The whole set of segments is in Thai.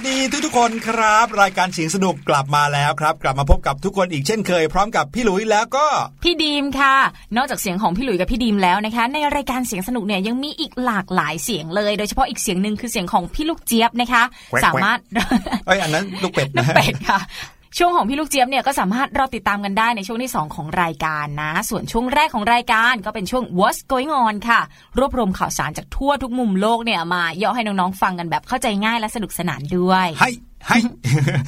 สดีทุกๆคนครับ รายการเสียงสนุกกลับมาแล้วครับ กลับมาพบกับทุกคนอีกเช่นเคย พร้อมกับพี่หลุยแล้วก็พี่ดีมค่ะ นอกจากเสียงของพี่หลุยกับพี่ดีมแล้วนะคะ ในรายการเสียงสนุกเนี่ยยังมีอีกหลากหลายเสียงเลย โดยเฉพาะอีกเสียงหนึ่งคือเสียงของพี่ลูกเจี๊ยบนะคะ สามารถเอ้ยอันนั้นลูกเป็ดนันะกเป็ดค่ะ ช่วงของพี่ลูกเจี๊ยบเนี่ยก็สามารถรอติดตามกันได้ในช่วงที่ 2 ของรายการนะ ส่วนช่วงแรกของรายการก็เป็นช่วง What's Going On ค่ะ รวบรวมข่าวสารจากทั่วทุกมุมโลกเนี่ยมาย่อให้น้องๆฟังกันแบบเข้าใจง่ายและสนุกสนานด้วยให้ให้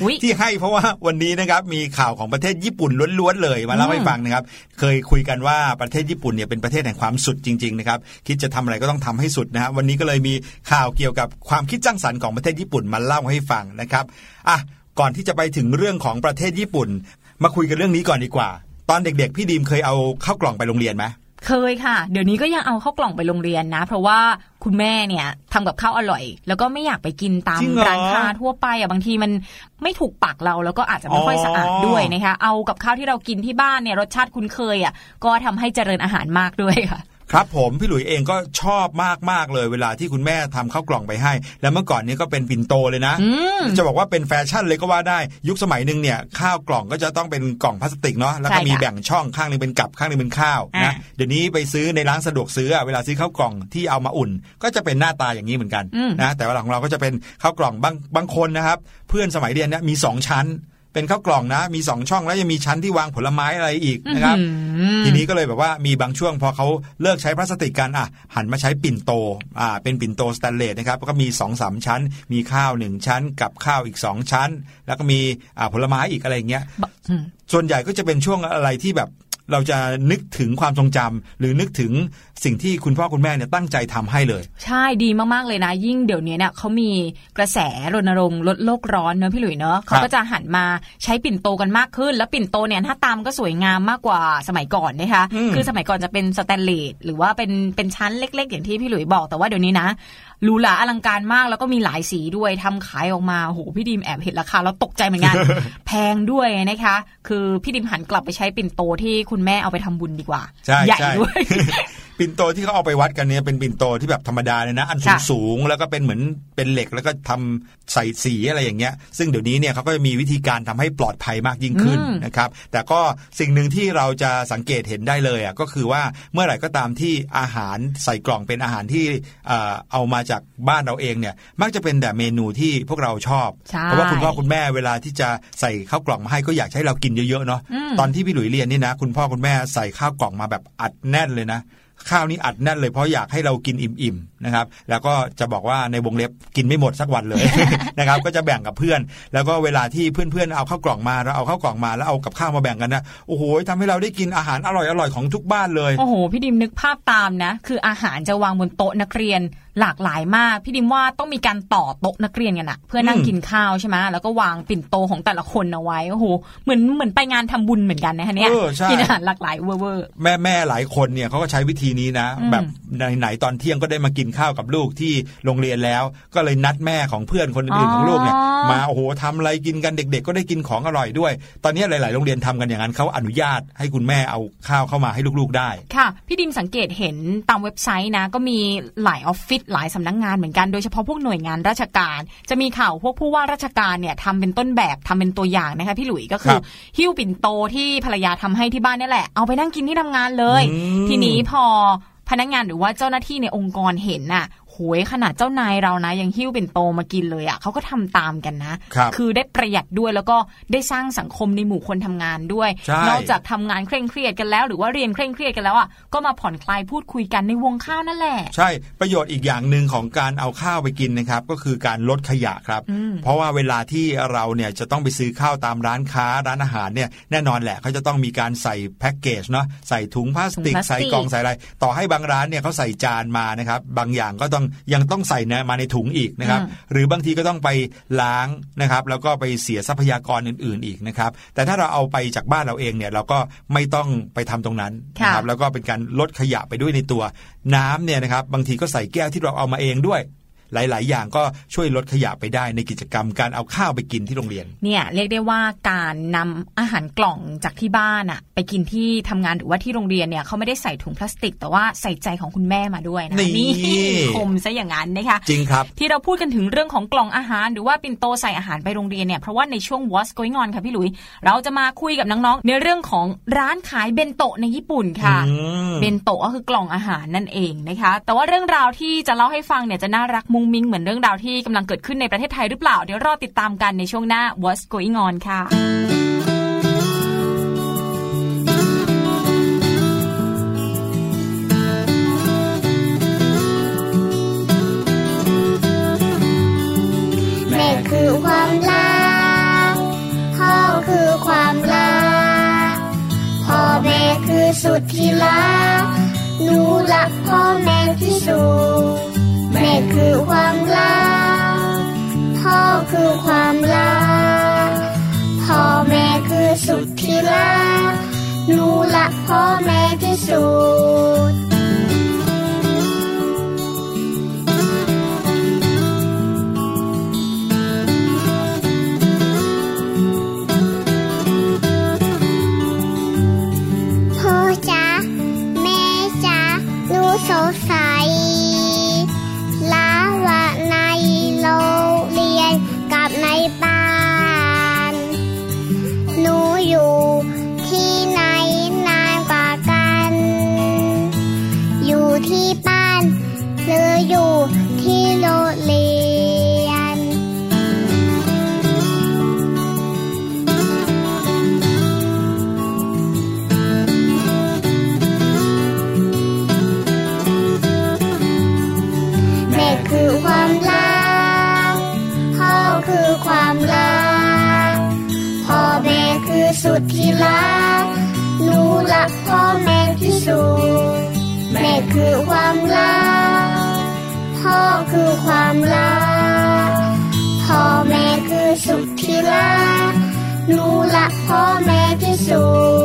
อุ๊ยที่ให้เพราะว่าวันนี้นะครับมีข่าวของประเทศญี่ปุ่นล้วนๆเลยมาเล่าให้ฟังนะครับ เคยคุยกันว่าประเทศญี่ปุ่นเนี่ยเป็นประเทศแห่งความสุดจริงๆนะครับคิดจะทำอะไรก็ต้องทำให้สุดนะฮะวันนี้ก็เลยมีข่าวเกี่ยวกับความคิดสร้างสรรค์ของประเทศญี่ปุ่นมาเล่าให้ฟังนะครับอะ ก่อนที่จะไปถึงเรื่องของประเทศญี่ปุ่น มาคุยกันเรื่องนี้ก่อนดีกว่า ตอนเด็ก ๆ พี่ดีมเคยเอาข้าวกล่องไปโรงเรียนไหมเคยค่ะ เดี๋ยวนี้ก็ยังเอาเข้าวกล่องไปโรงเรียนนะ เพราะว่าคุณแม่เนี่ยทำกับข้าวอร่อย แล้วก็ไม่อยากไปกินตามจริงเหรอร้านค้าทั่วไปอะบางทีมันไม่ถูกปากเราแล้วก็อาจจะไม่ค่อยอ๋อสะอาดด้วยนะคะ เอากับข้าวที่เรากินที่บ้านเนี่ยรสชาติคุ้นเคยอะก็ทำให้เจริญอาหารมากด้วยค่ะ ครับผมพี่หลุยเองก็ชอบมากๆเลย เวลาที่คุณแม่ทำข้าวกล่องไปให้ แล้วเมื่อก่อนนี้ก็เป็นปิ่นโตเลยนะอืมจะบอกว่าเป็นแฟชั่นเลยก็ว่าได้ยุคสมัยหนึ่งเนี่ยข้าวกล่องก็จะต้องเป็นกล่องพลาสติกเนาะแล้วก็ใช่ค่ะมีแบ่งช่องข้างหนึ่งเป็นกับข้างหนึ่งเป็นข้าวนะอะเดี๋ยวนี้ไปซื้อในร้านสะดวกซื้ออะเวลาซื้อข้าวกล่องที่เอามาอุ่น ก็จะเป็นหน้าตาอย่างนี้เหมือนกันอืมนะแต่ว่าของเราก็จะเป็นข้าวกล่องบางบางคนนะครับ เพื่อนสมัยเรียนเนี่ยมีสองชั้น เป็นข้าวกล่องนะ มีสองช่องแล้วยังมีชั้นที่วางผลไม้อะไรอีกนะครับอืมทีนี้ก็เลยแบบว่ามีบางช่วงพอเขาเลิกใช้พลาสติกกันอะ หันมาใช้ปิ่นโตอ่าเป็นปิ่นโตสแตนเลสนะครับแล้วก็มี2อสามชั้น มีข้าวหนึ่งชั้น กับข้าวอีก2ชั้น แล้วก็มีอ่าผลไม้อีกอะไรอย่างเงี้ยอืมส่วนใหญ่ก็จะเป็นช่วงอะไรที่แบบเราจะนึกถึงความทรงจำหรือนึกถึง สิ่งที่คุณพ่อคุณแม่เนี่ยตั้งใจทำให้เลย ใช่ดีมากๆเลยนะ ยิ่งเดี๋ยวนี้เนี่ยเขามีกระแสรณรงค์ลดโลกร้อนเนอะพี่หลุยเนอะเขาก็จะหันมาใช้ปิ่นโตกันมากขึ้น แล้วปิ่นโตเนี่ยหน้าตามนก็สวยงามมากกว่าสมัยก่อนนะคะอืมคือสมัยก่อนจะเป็นสแตนเลสหรือว่าเป็นเป็นชั้นเล็ก ๆ อย่างที่พี่หลุยบอกแต่ว่าเดี๋ยวนี้นะหรูหราอลังการมากแล้วก็มีหลายสีด้วยทำขายออกมาโอ้โหพี่ดิมแอบเห็นราคาแล้วตกใจเหมือนกัน แพงด้วยนะคะ คือพี่ดิมหันกลับไปใช้ปิ่นโตที่คุณแม่เอาไปทำบุญดีกว่าใช่ใหญ่ใช่ด้วย ปิ่นโตที่เขาเอาไปวัดกันเนี่ยเป็นปิ่นโตที่แบบธรรมดาเลยนะ อันสูงค่ะสูงแล้วก็เป็นเหมือนเป็นเหล็กแล้วก็ทำใส่สีอะไรอย่างเงี้ย ซึ่งเดี๋ยวนี้เนี่ยเขาก็จะมีวิธีการทำให้ปลอดภัยมากยิ่งขึ้นอืมนะครับ แต่ก็สิ่งหนึ่งที่เราจะสังเกตเห็นได้เลยอะก็คือว่าเมื่อไหร่ก็ตามที่อาหารใส่กล่องเป็นอาหารที่เอ่อเอามาจากบ้านเราเองเนี่ยมักจะเป็นแต่เมนูที่พวกเราชอบใช่เพราะว่าคุณพ่อคุณแม่เวลาที่จะใส่ข้าวกล่องมาให้ก็อยากให้เรากินเยอะๆเนาะอืมตอนที่พี่หลุยเรียนนี่นะ คุณพ่อคุณแม่ใส่ข้าวกล่องมาแบบอัดแน่นเลยนะ ข้าวนี้อัดแน่นเลยเพราะอยากให้เรากินอิ่มๆ นะครับ แล้วก็จะบอกว่าในวงเล็บกินไม่หมดสักวันเลยนะครับ ก็จะแบ่งกับเพื่อน แล้วก็เวลาที่เพื่อนๆเอาข้าวกล่องมาเราเอาข้าวกล่องมาแล้วเอากับข้าวมาแบ่งกันนะโอ้โหทำให้เราได้กินอาหารอร่อยๆของทุกบ้านเลยโอ้โหพี่ดิมนึกภาพตามนะ คืออาหารจะวางบนโต๊ะนักเรียนหลากหลายมากพี่ดิมว่าต้องมีการต่อโต๊ะนักเรียนกันอะเพื่อนั่งอืมกินข้าวใช่ไหมแล้วก็วางปิ่นโตของแต่ละคนเอาไว้โอ้โหเหมือนเหมือนไปงานทำบุญเหมือนกันนะคะเนี่ยเออใช่กินอาหารหลากหลายเวอร์เวอร์แม่แม่หลายคนเนี่ยเขาก็ใช้วิธีนี้นะอืมแบบไหนๆตอนเที่ยงก็ได้มากินข้าวกับลูกที่โรงเรียนแล้ว ก็เลยนัดแม่ของเพื่อนคนอื่นๆของลูกเนี่ยมาโอ้โหทำอะไรกินกันเด็ก ๆ ก็ได้กินของอร่อยด้วย ตอนนี้หลาย ๆ โรงเรียนทำกันอย่างนั้นเขาอนุญาตให้คุณแม่เอาข้าวเข้ามาให้ลูกๆได้ ค่ะ พี่ดิมสังเกตเห็นตามเว็บไซต์นะ ก็มีหลายออฟฟิศหลายสำนักงานเหมือนกันโดยเฉพาะพวกหน่วยงานราชการ จะมีข่าวพวกผู้ว่าราชการเนี่ยทำเป็นต้นแบบทำเป็นตัวอย่างนะคะพี่หลุยก็คืครัอบหิ้วปิ่นโตที่ภรรยาทำให้ที่บ้านนี่แหละเอาไปนั่งกินที่ทำงานเลยอืมทีนี้พอ พนักงานหรือว่าเจ้าหน้าที่ในองค์กรเห็นน่ะ โหยขนาดเจ้านายเรานะ ยังหิ้วเป็นโตมากินเลยอะเขาก็ทำตามกันนะครับอได้ประหยัดด้วยแล้วก็ได้สร้างสังคมในหมู่คนทำงานด้วยใช่นอกจากทำงานเคร่งเครียดกันแล้ว หรือว่าเรียนเคร่งเครียดกันแล้วอะก็มาผ่อนคลายพูดคุยกันในวงข้าวนั่นแหละ ใช่ประโยชน์อีกอย่างหนึ่งของการเอาข้าวไปกินนะครับก็คือการลดขยะครับอืมเพราะว่าเวลาที่เราเนี่ยจะต้องไปซื้อข้าวตามร้านค้าร้านอาหารเนี่ยแน่นอนแหละเขาจะต้องมีการใส่แพ็กเกจเนาะใส่ถุงพลาสติกถุงพลาสติกใส่กล่องใส่อะไร ต่อให้บางร้านเนี่ยเขาใส่จานมานะครับบางอย่างก็ต้องยังต้องใส่นะมาในถุงอีกนะครับ หรือบางทีก็ต้องไปล้างนะครับ แล้วก็ไปเสียทรัพยากรอื่น ๆอีกนะครับ แต่ถ้าเราเอาไปจากบ้านเราเองเนี่ยเราก็ไม่ต้องไปทำตรงนั้นนะครับค่ะแล้วก็เป็นการลดขยะไปด้วยในตัวน้ำเนี่ยนะครับบางทีก็ใส่แก้วที่เราเอามาเองด้วย หลาย ๆ อย่างก็ช่วยลดขยะไปได้ในกิจกรรมการเอาข้าวไปกินที่โรงเรียน เนี่ยเรียกได้ว่าการนำอาหารกล่องจากที่บ้านอะไปกินที่ทำงานหรือว่าที่โรงเรียนเนี่ยเขาไม่ได้ใส่ถุงพลาสติก แต่ว่าใส่ใจของคุณแม่มาด้วยนะนี่คมซะอย่างนั้นนะคะจริงครับ ที่เราพูดกันถึงเรื่องของกล่องอาหาร หรือว่าปิ่นโตใส่อาหารไปโรงเรียนเนี่ยเพราะว่าในช่วง What's Going On ค่ะพี่หลุย เราจะมาคุยกับน้อง ๆ ในเรื่องของร้านขายเบนโตะในญี่ปุ่นค่ะอืมเบนโตะก็คือกล่องอาหารนั่นเองนะคะ แต่ว่าเรื่องราวที่จะเล่าให้ฟังเนี่ยจะน่ารักมุงมิงเหมือนเรื่องราวที่กำลังเกิดขึ้นในประเทศไทยหรือเปล่า เดี๋ยวรอติดตามกันในช่วงหน้า What's Going On ค่ะแม่คือความรักพ่อคือความรักพ่อแม่คือสุดที่รักหนูรักพ่อแม่ที่สุด คือความรัก พ่อคือความรัก พ่อแม่คือสุดที่รักหนูรักพ่อแม่ที่สุด ความรัก พ่อคือความรัก พ่อแม่คือสุดที่รักหนูรักพ่อแม่ที่สุด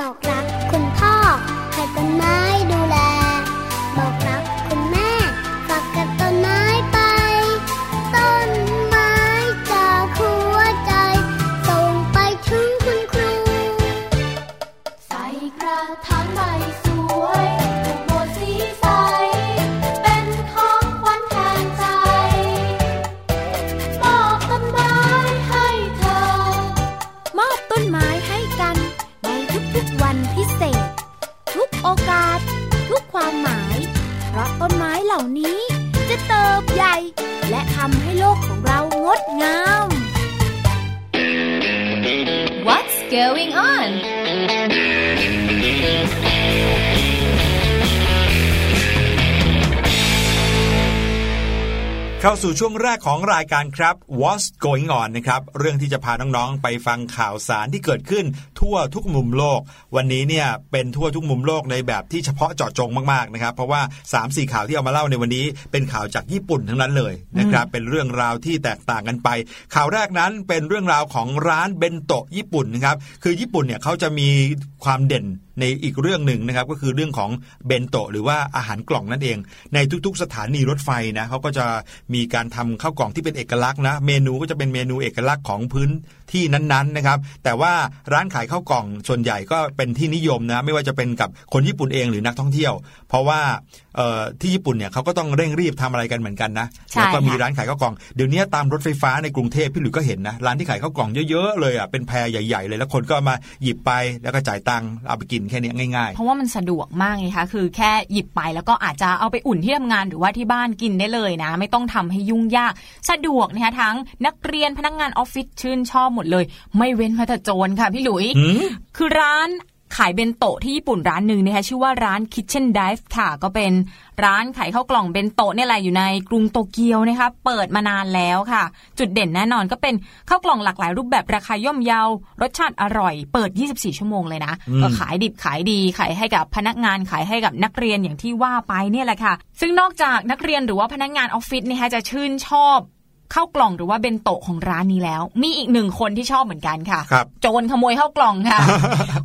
บอกรักคุณพ่อให้ต้นไม้ เข้าสู่ช่วงแรกของรายการครับ What's Going On นะครับ เรื่องที่จะพาน้องๆ ไปฟังข่าวสารที่เกิดขึ้น ทั่วทุกมุมโลก วันนี้เนี่ยเป็นทั่วทุกมุมโลกในแบบที่เฉพาะเจาะจงมากๆนะครับ เพราะว่า 3-4 ข่าวที่เอามาเล่าในวันนี้ เป็นข่าวจากญี่ปุ่นทั้งนั้นเลยนะครับเป็นเรื่องราวที่แตกต่างกันไป ข่าวแรกนั้นเป็นเรื่องราวของร้านเบนโตะญี่ปุ่นนะครับคือญี่ปุ่นเนี่ยเขาจะมีความเด่นในอีกเรื่องหนึ่งนะครับก็คือเรื่องของเบนโตะหรือว่าอาหารกล่องนั่นเอง ในทุกๆ สถานีรถไฟนะเขาก็จะมีการทำข้าวกล่องที่เป็นเอกลักษณ์นะ เมนูก็จะเป็นเมนูเอกลักษณ์ของพื้น ที่นั้นๆนะครับแต่ว่าร้านขายข้าวกล่องส่วนใหญ่ก็เป็นที่นิยมนะไม่ว่าจะเป็นกับคนญี่ปุ่นเองหรือนักท่องเที่ยว เพราะว่าเอ่อที่ญี่ปุ่นเนี่ยเขาก็ต้องเร่งรีบทำอะไรกันเหมือนกันนะใช่แล้วก็มีค่ะร้านขายข้าวกล่องเดี๋ยวนี้ตามรถไฟฟ้าในกรุงเทพพี่หลุยส์ก็เห็นนะร้านที่ขายข้าวกล่องเยอะๆเลยอะเป็นแพรใหญ่ ๆ เลยแล้วคนก็มาหยิบไปแล้วก็จ่ายตังค์เอาไปกินแค่เนี้ยง่ายเพราะว่ามันสะดวกมากไงคะคือแค่หยิบไปแล้วก็อาจจะเอาไปอุ่นที่ทำงานหรือว่าที่บ้านกินได้เลยนะ ไม่ต้องทำให้ยุ่งยาก สะดวกนะคะทั้งนักเรียนพนักงานออฟฟิศชื่นชอบหมดเลย ไม่เว้นแม้แต่โจรค่ะพี่หลุยๆหืมคือร้านขายเบนโตะที่ญี่ปุ่นร้านหนึ่งนะคะชื่อว่าร้าน Kitchen Dive ค่ะ ก็เป็นร้านขายข้าวกล่องเบนโตะเนี่ยแหละอยู่ในกรุงโตเกียวนะคะเปิดมานานแล้วค่ะ จุดเด่นแน่นอนก็เป็นข้าวกล่องหลากหลายรูปแบบราคาย่อมเยา รสชาติอร่อย เปิด 24 ชั่วโมงเลยนะอืมก็ขายดิบขายดีขายให้กับพนักงานขายให้กับนักเรียนอย่างที่ว่าไปเนี่ยแหละค่ะ ซึ่งนอกจากนักเรียนหรือว่าพนักงานออฟฟิศนะคะจะชื่นชอบ ข้าวกล่องหรือว่าเบนโตะของร้านนี้แล้ว มีอีกหนึ่งคนที่ชอบเหมือนกันค่ะครับโจรขโมยข้าวกล่องค่ะ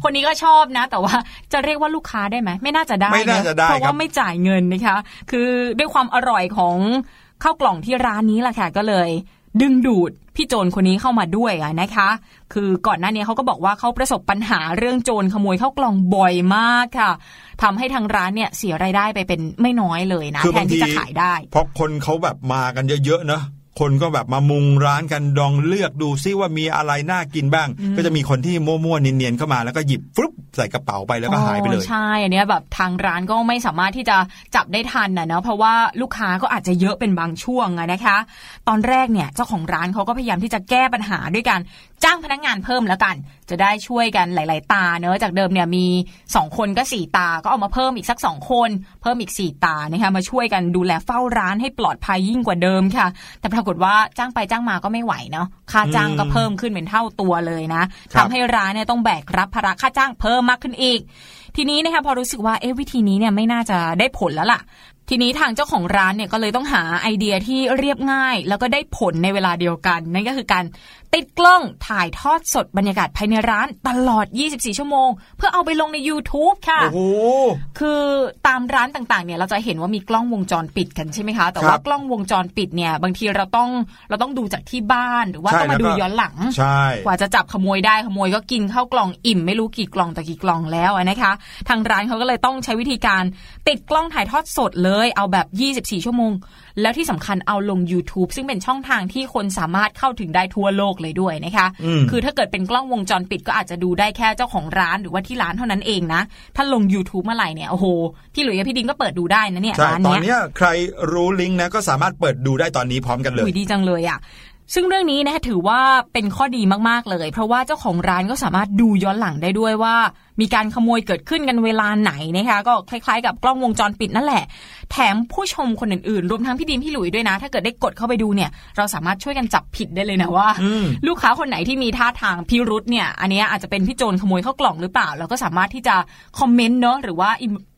คนนี้ก็ชอบนะ แต่ว่าจะเรียกว่าลูกค้าได้ไหมไม่น่าจะได้ไม่น่าจะได้เพราะครัว่าบไม่จ่ายเงินนะคะ คือด้วยความอร่อยของข้าวกล่องที่ร้านนี้แหละค่ะก็เลย ดึงดูดพี่โจรคนนี้เข้ามาด้วยอะนะคะ คือก่อนหน้านี้เขาก็บอกว่าเขาประสบปัญหาเรื่องโจรขโมยข้าวกล่องบ่อยมากค่ะทำให้ทางร้านเนี่ยเสียรายได้ไปเป็นไม่น้อยเลยนะคือแทบานงทีที่จะขายได้ เพราะคนเขาแบบมากันเยอะๆเนอะ คนก็แบบมามุงร้านกันลองเลือกดูซิว่ามีอะไรน่ากินบ้าง ก็จะมีคนที่มั่วๆเนียนๆเข้ามาแล้วก็หยิบฟลุ๊บใส่กระเป๋าไปแล้วก็หายไปเลยอ๋อใช่อันเนี้ยแบบทางร้านก็ไม่สามารถที่จะจับได้ทันนะเนาะเพราะว่าลูกค้าก็อาจจะเยอะเป็นบางช่วงอะนะคะ ตอนแรกเนี่ยเจ้าของร้านเขาก็พยายามที่จะแก้ปัญหาด้วยการจ้างพนักงานเพิ่มแล้วกัน จะได้ช่วยกันหลาย ๆ ตาเนอะจากเดิมเนี่ยมี 2 คนก็ 4 ตา ก็เอามาเพิ่มอีกสัก 2 คน เพิ่มอีก 4 ตานะคะมาช่วยกันดูแลเฝ้าร้านให้ปลอดภัยยิ่งกว่าเดิมค่ะ แต่ปรากฏว่าจ้างไปจ้างมาก็ไม่ไหวเนาะค่าจ้างก็เพิ่มขึ้นเป็นเท่าตัวเลยนะครัทำบให้ร้านเนี่ยต้องแบกรับภาระค่าจ้างเพิ่มมากขึ้นอีก ทีนี้นะคะพอรู้สึกว่าเอ๊ะวิธีนี้เนี่ยไม่น่าจะได้ผลแล้วล่ะ ทีนี้ทางเจ้าของร้านเนี่ยก็เลยต้องหาไอเดียที่เรียบง่าย แล้วก็ได้ผลในเวลาเดียวกัน นั่นก็คือการติดกล้องถ่ายทอดสดบรรยากาศภายในร้านตลอด 24 ชั่วโมง เพื่อเอาไปลงใน YouTube ค่ะ โอ้โห คือตามร้านต่างๆ เนี่ยเราจะเห็นว่ามีกล้องวงจรปิดกันใช่ไหมคะ แต่ครัว่าบกล้องวงจรปิดเนี่ยบางทีเราต้องเราต้องดูจากที่บ้านหรือว่าใช่ต้องมาแล้วดูก็ย้อนหลัง ใช่ กว่าจะจับขโมยได้ขโมยก็กินข้าวกล่องอิ่มไม่รู้กี่กล่องแต่กี่กล่องแล้วอะนะคะ ทางร้านเขาก็เลยต้องใช้วิธีการติดกล้องถ่ายทอดสดเลยเอาแบบ 24 ชั่วโมง แล้วที่สำคัญเอาลง YouTube ซึ่งเป็นช่องทางที่คนสามารถเข้าถึงได้ทั่วโลกเลยด้วยนะคะอืมคือถ้าเกิดเป็นกล้องวงจรปิดก็อาจจะดูได้แค่เจ้าของร้านหรือว่าที่ร้านเท่านั้นเองนะ ถ้าลง YouTube เมื่อไหร่เนี่ยโอ้โห พี่หลุยส์กับพี่ดิงก็เปิดดูได้นะเนี่ยใช่ร้านตอนเนี้ยเนี้ยใครรู้ลิงก์นะก็สามารถเปิดดูได้ตอนนี้พร้อมกันเลยอุยดีจังเลยอะซึ่งเรื่องนี้นะคะถือว่าเป็นข้อดีมากๆเลย เพราะว่าเจ้าของร้านก็สามารถดูย้อนหลังได้ด้วยว่า มีการขโมยเกิดขึ้นกันเวลาไหนนะคะ ก็คล้ายๆ กับกล้องวงจรปิดนั่นแหละ แถมผู้ชมคนอื่นๆ รวมทั้งพี่ดีมพี่หลุยด้วยนะ ถ้าเกิดได้กดเข้าไปดูเนี่ย เราสามารถช่วยกันจับผิดได้เลยนะว่า ลูกค้าคนไหนที่มีท่าทางพิรุษเนี่ย อันนี้อาจจะเป็นพี่โจรขโมยเข้ากล่องหรือเปล่า เราก็สามารถที่จะคอมเมนต์เนาะหรือว่า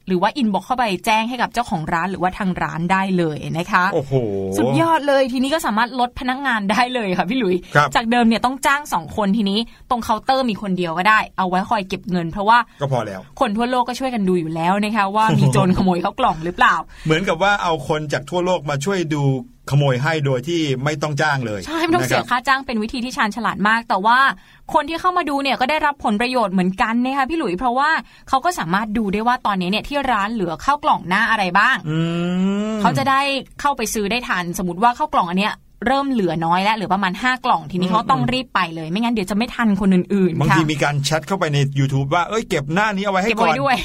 หรือว่า inbox เข้าไปแจ้งให้กับเจ้าของร้านหรือว่าทางร้านได้เลยนะคะโอ้โหสุดยอดเลยทีนี้ก็สามารถลดพนักงานได้เลยค่ะพี่หลุยครับจากเดิมเนี่ยต้องจ้างสองคนทีนี้ ตรงเคาน์เตอร์มีคนเดียวก็ได้ เอาไว้คอยเก็บเงิน เพราะว่าก็พอแล้ว คนทั่วโลกก็ช่วยกันดูอยู่แล้วนะคะว่ามีโจรขโมยข้าวกล่องหรือเปล่า เหมือนกับว่าเอาคนจากทั่วโลกมาช่วยดู ขโมยให้โดยที่ไม่ต้องจ้างเลย ใช่ ไม่ต้องเสียนะครับค่าจ้างเป็นวิธีที่ชาญฉลาดมาก แต่ว่าคนที่เข้ามาดูเนี่ยก็ได้รับผลประโยชน์เหมือนกันนะคะพี่หลุยเพราะว่าเขาก็สามารถดูได้ว่าตอนนี้เนี่ยที่ร้านเหลือข้าวกล่องหน้าอะไรบ้างอืมเขาจะได้เข้าไปซื้อได้ทันสมมติว่าข้าวกล่องอันเนี้ย เริ่มเหลือน้อยแล้วเหลือประมาณ 5 กล่องทีนี้เขาต้องรีบไปเลย ไม่งั้นเดี๋ยวจะไม่ทันคนอื่นบางๆค่ะทีมีการแชทเข้าไปใน YouTube ว่าเอ้ยเก็บหน้านี้เอาไว้ให้เก็บไว้ก่อนด้วย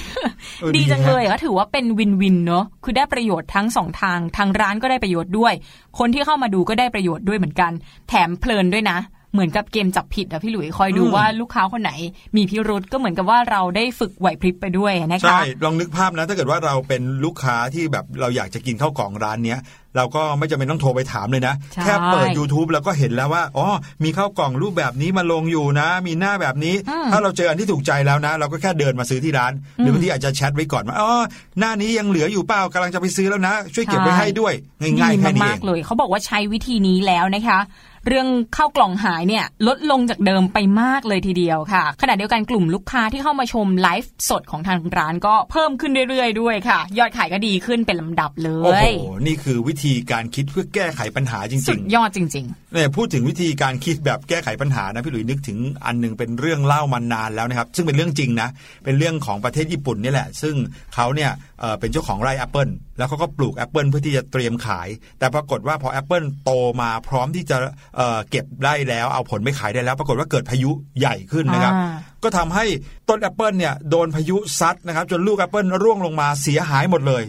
เออดีจังฮะเลยก็ถือว่าเป็น win-win เนอะคือได้ประโยชน์ทั้งสองทางทางร้านก็ได้ประโยชน์ด้วย คนที่เข้ามาดูก็ได้ประโยชน์ด้วยเหมือนกัน แถมเพลินด้วยนะเหมือนกับเกมจับผิดอะพี่หลุยคอยดูอืมว่าลูกค้าคนไหน มีพิรุษก็เหมือนกับว่าเราได้ฝึกไหวพริบไปด้วยนะคะใช่ลองนึกภาพนะ ถ้าเกิดว่าเราเป็นลูกค้าที่แบบเราอยากจะกินข้าวกล่องร้านเนี้ย เราก็ไม่จำเป็นต้องโทรไปถามเลยนะใช่แค่เปิด YouTube แล้วก็เห็นแล้วว่าอ๋อมีข้าวกล่องรูปแบบนี้มาลงอยู่นะ มีหน้าแบบนี้อืมถ้าเราเจออันที่ถูกใจแล้วนะ เราก็แค่เดินมาซื้อที่ร้าน หรือบางทีอาจจะแชทไว้ก่อนว่าอ๋อหน้านี้ยังเหลืออยู่เปล่ากำลังจะไปซื้อแล้วนะ ช่วยเก็บไว้ให้ด้วย ง่ายๆแค่นี้เอมากงๆเลยเขาบอกว่าใช้วิธีนี้แล้วนะคะ เรื่องข้าวกล่องหายเนี่ยลดลงจากเดิมไปมากเลยทีเดียวค่ะ ขณะเดียวกันกลุ่มลูกค้าที่เข้ามาชมไลฟ์สดของทางร้านก็เพิ่มขึ้นเรื่อยๆด้วยค่ะ ยอดขายก็ดีขึ้นเป็นลำดับเลโอ้โหยนี่คือวิธีการคิดเพื่อแก้ไขปัญหาจสุริดงยอดจริงๆเนี่ยพูดถึงวิธีการคิดแบบแก้ไขปัญหานะพี่หลุยนึกถึงอันหนึงเป็นเรื่องเล่ามานานแล้วนะครับ ซึ่งเป็นเรื่องจริงนะ เป็นเรื่องของประเทศญี่ปุ่นนี่แหละ ซึ่งเขาเนี่ยเอ่อเป็นเจ้าของไร่แอปเปิลแล้วเขาก็ปลูกแอปเปิลเพื่อที่จะเตรียมขาย แต่ปรากฏว่าพอแอปเปิลโตมาพร้อมที่จะเอ่อเก็บได้แล้วเอาผลไปขายได้แล้ว ปรากฏว่าเกิดพายุใหญ่ขึ้นนะครับอ่าก็ทำให้ต้นแอปเปิลเนี่ยโดนพายุซัดนะครับ จนลูกแอปเปิลร่วงลงมาเสียหายหมดเลย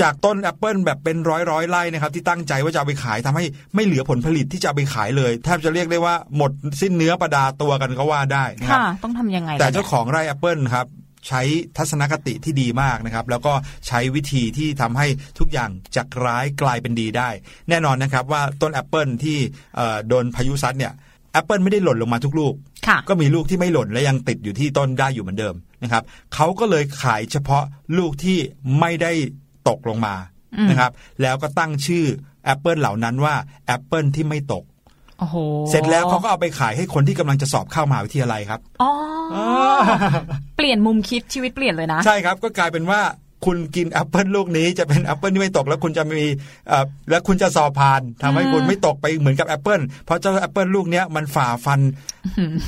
จากต้นแอปเปิลแบบเป็นร้อยร้อยๆไร่นะครับที่ตั้งใจว่าจะเอาไปขายทำให้ไม่เหลือผลผลิตที่จะเอาไปขายเลยแทบจะเรียกได้ว่าหมดสิ้นเนื้อประดาตัวกันก็ว่าได้นะครับค่ะต้องทำยังไง แต่ล่ะเจ้าของไร่แอปเปิลครับ ใช้ทัศนคติที่ดีมากนะครับ แล้วก็ใช้วิธีที่ทำให้ทุกอย่างจากร้ายกลายเป็นดีได้ แน่นอนนะครับว่าต้นแอปเปิลที่เอ่อโดนพายุซัดเนี่ยแอปเปิลไม่ได้หล่นลงมาทุกลูกค่ะก็มีลูกที่ไม่หล่นและยังติดอยู่ที่ต้นได้อยู่เหมือนเดิมนะครับเขาก็เลยขายเฉพาะลูกที่ไม่ได้ตกลงมาอืมนะครับ แล้วก็ตั้งชื่อแอปเปิลเหล่านั้นว่าแอปเปิลที่ไม่ตก โอ้โหเสร็จแล้วเขาก็เอาไปขายให้คนที่กำลังจะสอบเข้ามหาวิทยาลัยครับอ๋อเปลี่ยนมุมคิดชีวิตเปลี่ยนเลยนะ ใช่ครับก็กลายเป็นว่า คุณกินแอปเปิลลูกนี้จะเป็นแอปเปิลที่ไม่ตกแล้วคุณจะมีเอ่อแล้วคุณจะสอบผ่านทำให้คุณไม่ตกไปเหมือนกับแอปเปิลเพราะเจ้าแอปเปิลลูกเนี้ยมันฝ่าฟัน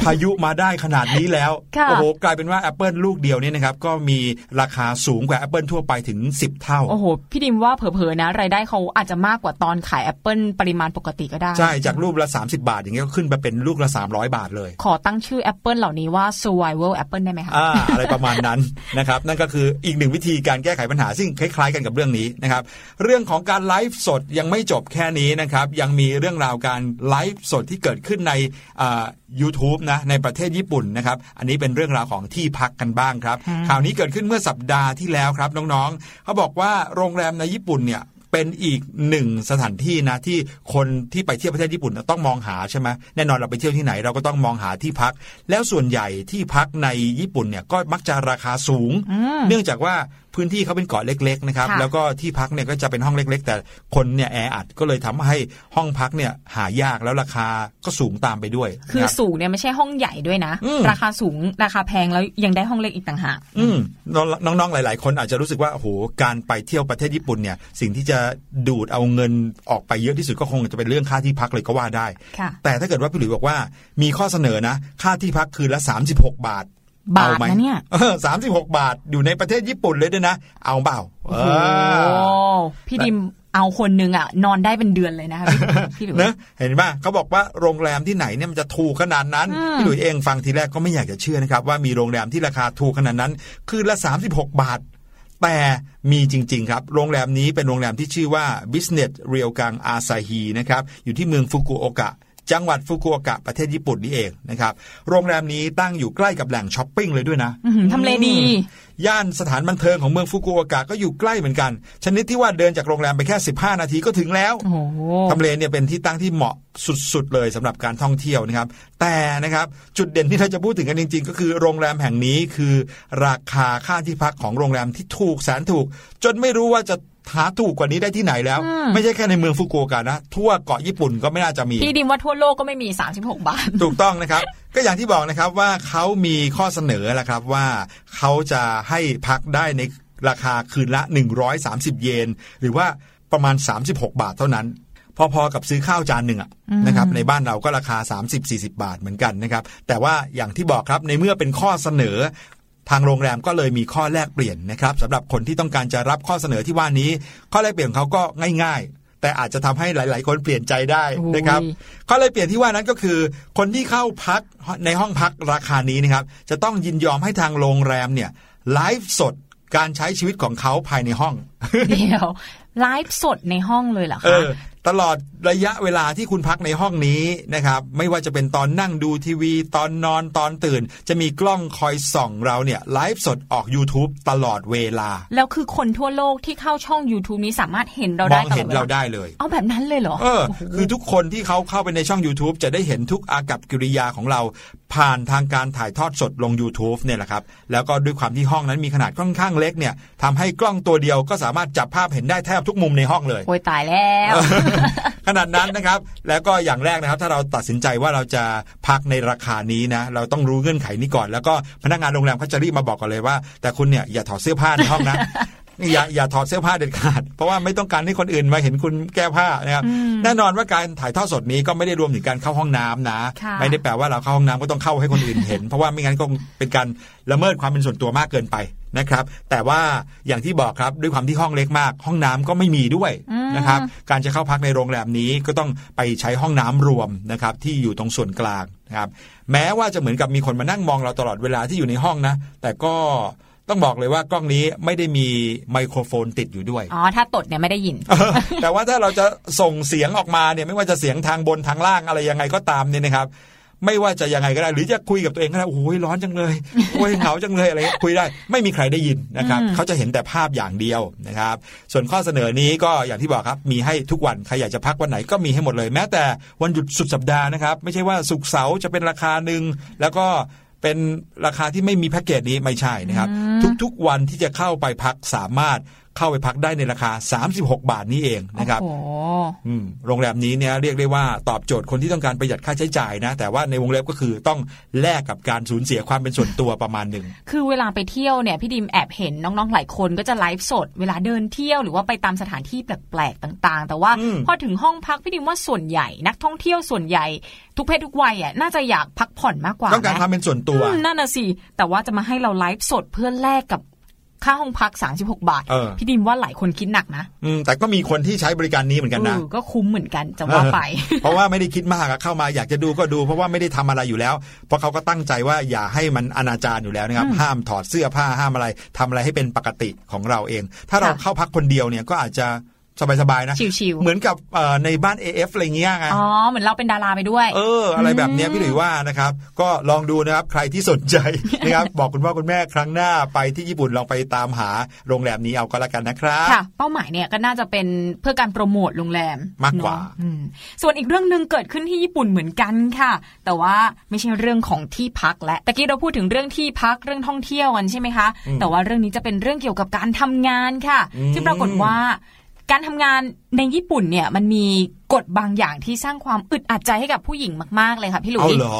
พายุมาได้ขนาดนี้แล้วค่ะโอ้โหกลายเป็นว่าแอปเปิลลูกเดียวเนี่ยนะครับก็มีราคาสูงกว่าแอปเปิลทั่วไปถึง 10 เท่าโอ้โหพี่ดิมว่าเผลอๆนะรายได้เขาอาจจะมากกว่าตอนขายแอปเปิลปริมาณปกติก็ได้ ใช่จากลูกละ 30 บาท อย่างเงี้ยก็ขึ้นไปเป็นลูกละ 300 บาทเลย ขอตั้งชื่อแอปเปิลเหล่านี้ว่า survival apple ได้ไหมคะอ่าอะไรประมาณนั้นนะครับนั่นก็คืออีกหนึ่งวิธีการแก้ไขปัญหาซึ่งคล้ายๆกันกับเรื่องนี้นะครับ เรื่องของการไลฟ์สดยังไม่จบแค่นี้นะครับ ยังมีเรื่องราวการไลฟ์สดที่เกิดขึ้นในอ่า YouTube นะในประเทศญี่ปุ่นนะครับ อันนี้เป็นเรื่องราวของที่พักกันบ้างครับ ข่าวนี้เกิดขึ้นเมื่อสัปดาห์ที่แล้วครับน้องๆเขาบอกว่าโรงแรมในญี่ปุ่นเนี่ยเป็นอีกหนึ่งสถานที่นะที่คนที่ไปเที่ยวประเทศญี่ปุ่นต้องมองหาใช่ไหมแน่นอนเราไปเที่ยวที่ไหนเราก็ต้องมองหาที่พัก แล้วส่วนใหญ่ที่พักในญี่ปุ่นเนี่ยก็มักจะราคาสูง เนื่องจากว่า พื้นที่เขาเป็นเกาะเล็กๆนะครับค่ะแล้วก็ที่พักเนี่ยก็จะเป็นห้องเล็ก ๆ แต่คนเนี่ยแออัดก็เลยทำให้ห้องพักเนี่ยหายากแล้วราคาก็สูงตามไปด้วย คือรับสูงเนี่ยไม่ใช่ห้องใหญ่ด้วยนะอืมราคาสูงราคาแพงแล้วยังได้ห้องเล็กอีกต่างหากอืมน้องๆหลาย ๆ คนอาจจะรู้สึกว่าโอ้โหการไปเที่ยวประเทศญี่ปุ่นเนี่ยสิ่งที่จะดูดเอาเงินออกไปเยอะที่สุดก็คงจะเป็นเรื่องค่าที่พักเลยก็ว่าได้ค่ะแต่ถ้าเกิดว่าพี่หลุยบอกว่ามีข้อเสนอนะ ค่าที่พักคืนละ 36 บาท บาทอไหมนะเนี่ยสามสิบหกบาทอยู่ในประเทศญี่ปุ่นเลยด้วยนะ เอาเปล่าโอ้โหพี่ดิมเอาคนนึงอะ นอนได้เป็นเดือนเลยนะคะพี่พี่หลุยเนะเห็นไหมเขาบอกว่าโรงแรมที่ไหนเนี่ยมันจะถูกขนาดนั้นอืมพี่หลุยเองฟังทีแรกก็ไม่อยากจะเชื่อนะครับ ว่ามีโรงแรมที่ราคาถูกขนาดนั้น คืนละ 36 บาท แต่มีจริง ๆ ครับ โรงแรมนี้เป็นโรงแรมที่ชื่อว่า Business เรียวกังอาซาฮีนะครับอยู่ที่เมืองฟุกุโอกะ จังหวัดฟุกุโอกะประเทศญี่ปุ่นนี่เองนะครับ โรงแรมนี้ตั้งอยู่ใกล้กับแหล่งช้อปปิ้งเลยด้วยนะอื้อหือทำเลดี ย่านสถานบันเทิงของเมืองฟุกุโอกะก็อยู่ใกล้เหมือนกัน ชนิดที่ว่าเดินจากโรงแรมไปแค่ 15 นาทีก็ถึงแล้วโอ้โหทำเลเนี่ยเป็นที่ตั้งที่เหมาะสุดๆเลยสำหรับการท่องเที่ยวนะครับ แต่นะครับจุดเด่นที่เราจะพูดถึงกันจริง ๆ ก็คือโรงแรมแห่งนี้คือ ราคาค่าที่พักของโรงแรมที่ถูกแสนถูก จนไม่รู้ว่าจะ หาถูกกว่านี้ได้ที่ไหนแล้วอืมไม่ใช่แค่ในเมืองฟุกุโอกะนะ ทั่วเกาะญี่ปุ่นก็ไม่น่าจะมี พี่ดิมว่าทั่วโลกก็ไม่มี 36 บาท ถูกต้องนะครับ ก็อย่างที่บอกนะครับว่าเขามีข้อเสนอแหละครับว่าเขาจะให้พักได้ในราคาคืนละ 130 เยน หรือว่าประมาณ 36 บาทเท่านั้น พอๆกับซื้อข้าวจานหนึ่งอะนะครับในบ้านเราก็ราคา 30-40 บาทเหมือนกันนะครับแต่ว่าอย่างที่บอกครับในเมื่อเป็นข้อเสนอ ทางโรงแรมก็เลยมีข้อแลกเปลี่ยนนะครับสำหรับคนที่ต้องการจะรับข้อเสนอที่ว่านี้ ข้อแลกเปลี่ยนของเขาก็ง่าย ๆ แต่อาจจะทำให้หลาย ๆ คนเปลี่ยนใจได้นะครับโอ้ยข้อแลกเปลี่ยนที่ว่านั้นก็คือ คนที่เข้าพักในห้องพักราคานี้นะครับ จะต้องยินยอมให้ทางโรงแรมเนี่ยไลฟ์สดการใช้ชีวิตของเขาภายในห้อง เดียวไลฟ์สดในห้องเลยเหรอเอคะอ ตลอดระยะเวลาที่คุณพักในห้องนี้นะครับไม่ว่าจะเป็นตอนนั่งดูทีวี ตอนนอนตอนตื่น จะมีกล้องคอยส่องเราเนี่ยไลฟ์สดออก YouTube ตลอดเวลา แล้วคือคนทั่วโลกที่เข้าช่อง YouTube นี้สามารถเห็นเรามได้องตลเห็อดนเวเราลาได้เลยเอาแบบนั้นเลยเหรอเออคือทุกคนที่เขาเข้าไปในช่อง YouTube จะได้เห็นทุกอากับกิริยาของเราผ่านทางการถ่ายทอดสดลง YouTube เนี่ยแหละครับ แล้วก็ด้วยความที่ห้องนั้นมีขนาดค่อนข้างเล็กเนี่ยทำให้กล้องตัวเดียวก็สามารถจับภาพเห็นได้แทบทุกมุมในห้องเลย โอ้ยตายแล้ว ขนาดนั้นนะครับ แล้วก็อย่างแรกนะครับ ถ้าเราตัดสินใจว่าเราจะพักในราคานี้นะ เราต้องรู้เงื่อนไขนี้ก่อน แล้วก็พนักงานโรงแรมเขาจะรีบมาบอกกันเลยว่า แต่คุณเนี่ยอย่าถอดเสื้อผ้าในห้องนะ อย่าอย่าถอดเสื้อผ้าเด็ดขาด เพราะว่าไม่ต้องการให้คนอื่นมาเห็นคุณแก้ผ้านะครับแน่นอนว่าการถ่ายทอดสดนี้ก็ไม่ได้รวมถึงการเข้าห้องน้ำนะค่ะไม่ได้แปลว่าเราเข้าห้องน้ำก็ต้องเข้าให้คนอื่นเห็น เพราะว่าไม่งั้นก็เป็นการละเมิดความเป็นส่วนตัวมากเกินไปนะครับ แต่ว่าอย่างที่บอกครับด้วยความที่ห้องเล็กมาก ห้องน้ำก็ไม่มีด้วยนะครับการจะเข้าพักในโรงแรมนี้ก็ต้องไปใช้ห้องน้ำรวมนะครับที่อยู่ตรงส่วนกลางนะครับแม้ว่าจะเหมือนกับมีคนมานั่งมองเราตลอดเวลาที่อยู่ในห้องนะ แต่ก็ ต้องบอกเลยว่ากล้องนี้ไม่ได้มีไมโครโฟนติดอยู่ด้วย อ๋อ ถ้าตดเนี่ยไม่ได้ยิน แต่ว่าถ้าเราจะส่งเสียงออกมาเนี่ยไม่ว่าจะเสียงทางบนทางล่างอะไรยังไงก็ตามเนี่ยนะครับ ไม่ว่าจะยังไงก็ได้ หรือจะคุยกับตัวเองก็ได้ โอ้ยร้อนจังเลย โอ้ยเหงาจังเลยอะไรเงี้ยคุยได้ ไม่มีใครได้ยินนะครับอืมเขาจะเห็นแต่ภาพอย่างเดียวนะครับ ส่วนข้อเสนอนี้ก็อย่างที่บอกครับ มีให้ทุกวัน ใครอยากจะพักวันไหนก็มีให้หมดเลย แม้แต่วันหยุดสุดสัปดาห์นะครับ ไม่ใช่ว่าสุกร์เสาร์จะเป็นราคาหนึ่งแล้วก็ เป็นราคาที่ไม่มีแพ็กเกจนี้ไม่ใช่นะครับ ทุกๆวันที่จะเข้าไปพักสามารถ เข้าไปพักได้ในราคา 36 บาทนี้เองนะครับโอ้โหอืมโรงแรมนี้เนี่ยเรียกได้ว่าตอบโจทย์คนที่ต้องการประหยัดค่าใช้จ่ายนะ แต่ว่าในวงเล็บก็คือต้องแลกกับการสูญเสียความเป็นส่วนตัวประมาณหนึ่งคือเวลาไปเที่ยวเนี่ยพี่ดิมแอบเห็นน้องๆหลายคนก็จะไลฟ์สด เวลาเดินเที่ยวหรือว่าไปตามสถานที่แปลกๆต่าง ๆ แต่ว่าอืมพอถึงห้องพักพี่ดิมว่าส่วนใหญ่ นักท่องเที่ยวส่วนใหญ่ทุกเพศทุกวัยอะน่าจะอยากพักผ่อนมากกว่าต้องการนะความเป็นส่วนตัวอืมนั่นน่ะสิแต่ว่าจะมาให้เราไลฟ์สดเพื่อแลกกับ ค่าห้องพัก 36 บาทเออพี่ดิมว่าหลายคนคิดหนักนะอืมแต่ก็มีคนที่ใช้บริการนี้เหมือนกันนะเออก็คุ้มเหมือนกันจะว่าไป เพราะว่าไม่ได้คิดมากอะเข้ามาอยากจะดูก็ดู เพราะว่าไม่ได้ทำอะไรอยู่แล้ว เพราะเขาก็ตั้งใจว่าอย่าให้มันอนาจารอยู่แล้วนะครับ ห้ามถอดเสื้อผ้าห้ามอะไรทำอะไรให้เป็นปกติของเราเอง ถ้าเราค่ะเข้าพักคนเดียวเนี่ยก็อาจจะ สบายๆนะชิวๆเหมือนกับเอ่อในบ้าน AF อะไรเงี้ยไงอ๋อเหมือนเราเป็นดาราไปด้วย เออ อะไรแบบเนี้ยพี่หลุยว่านะครับ ก็ลองดูนะครับใครที่สนใจนะครับบอกคุณพ่อคุณแม่ครั้งหน้าไปที่ญี่ปุ่นลองไปตามหาโรงแรมนี้เอาก็แล้วกันนะครับค่ะ เป้าหมายเนี่ยก็น่าจะเป็นเพื่อการโปรโมทโรงแรมมากกว่าเนอะอืมส่วนอีกเรื่องหนึ่งเกิดขึ้นที่ญี่ปุ่นเหมือนกันค่ะ แต่ว่าไม่ใช่เรื่องของที่พักและตะกี้เราพูดถึงเรื่องที่พักเรื่องท่องเที่ยวกันใช่ไหมคะ แต่ว่าเรื่องนี้จะเป็นเรื่องเกี่ยวกับการทำงานค่ะอืมที่ปรากฏว่า การทำงานในญี่ปุ่นเนี่ยมันมีกฎบางอย่างที่สร้างความอึดอัดใจให้กับผู้หญิงมาก ๆ เลยค่ะพี่หลุเอายเหรอ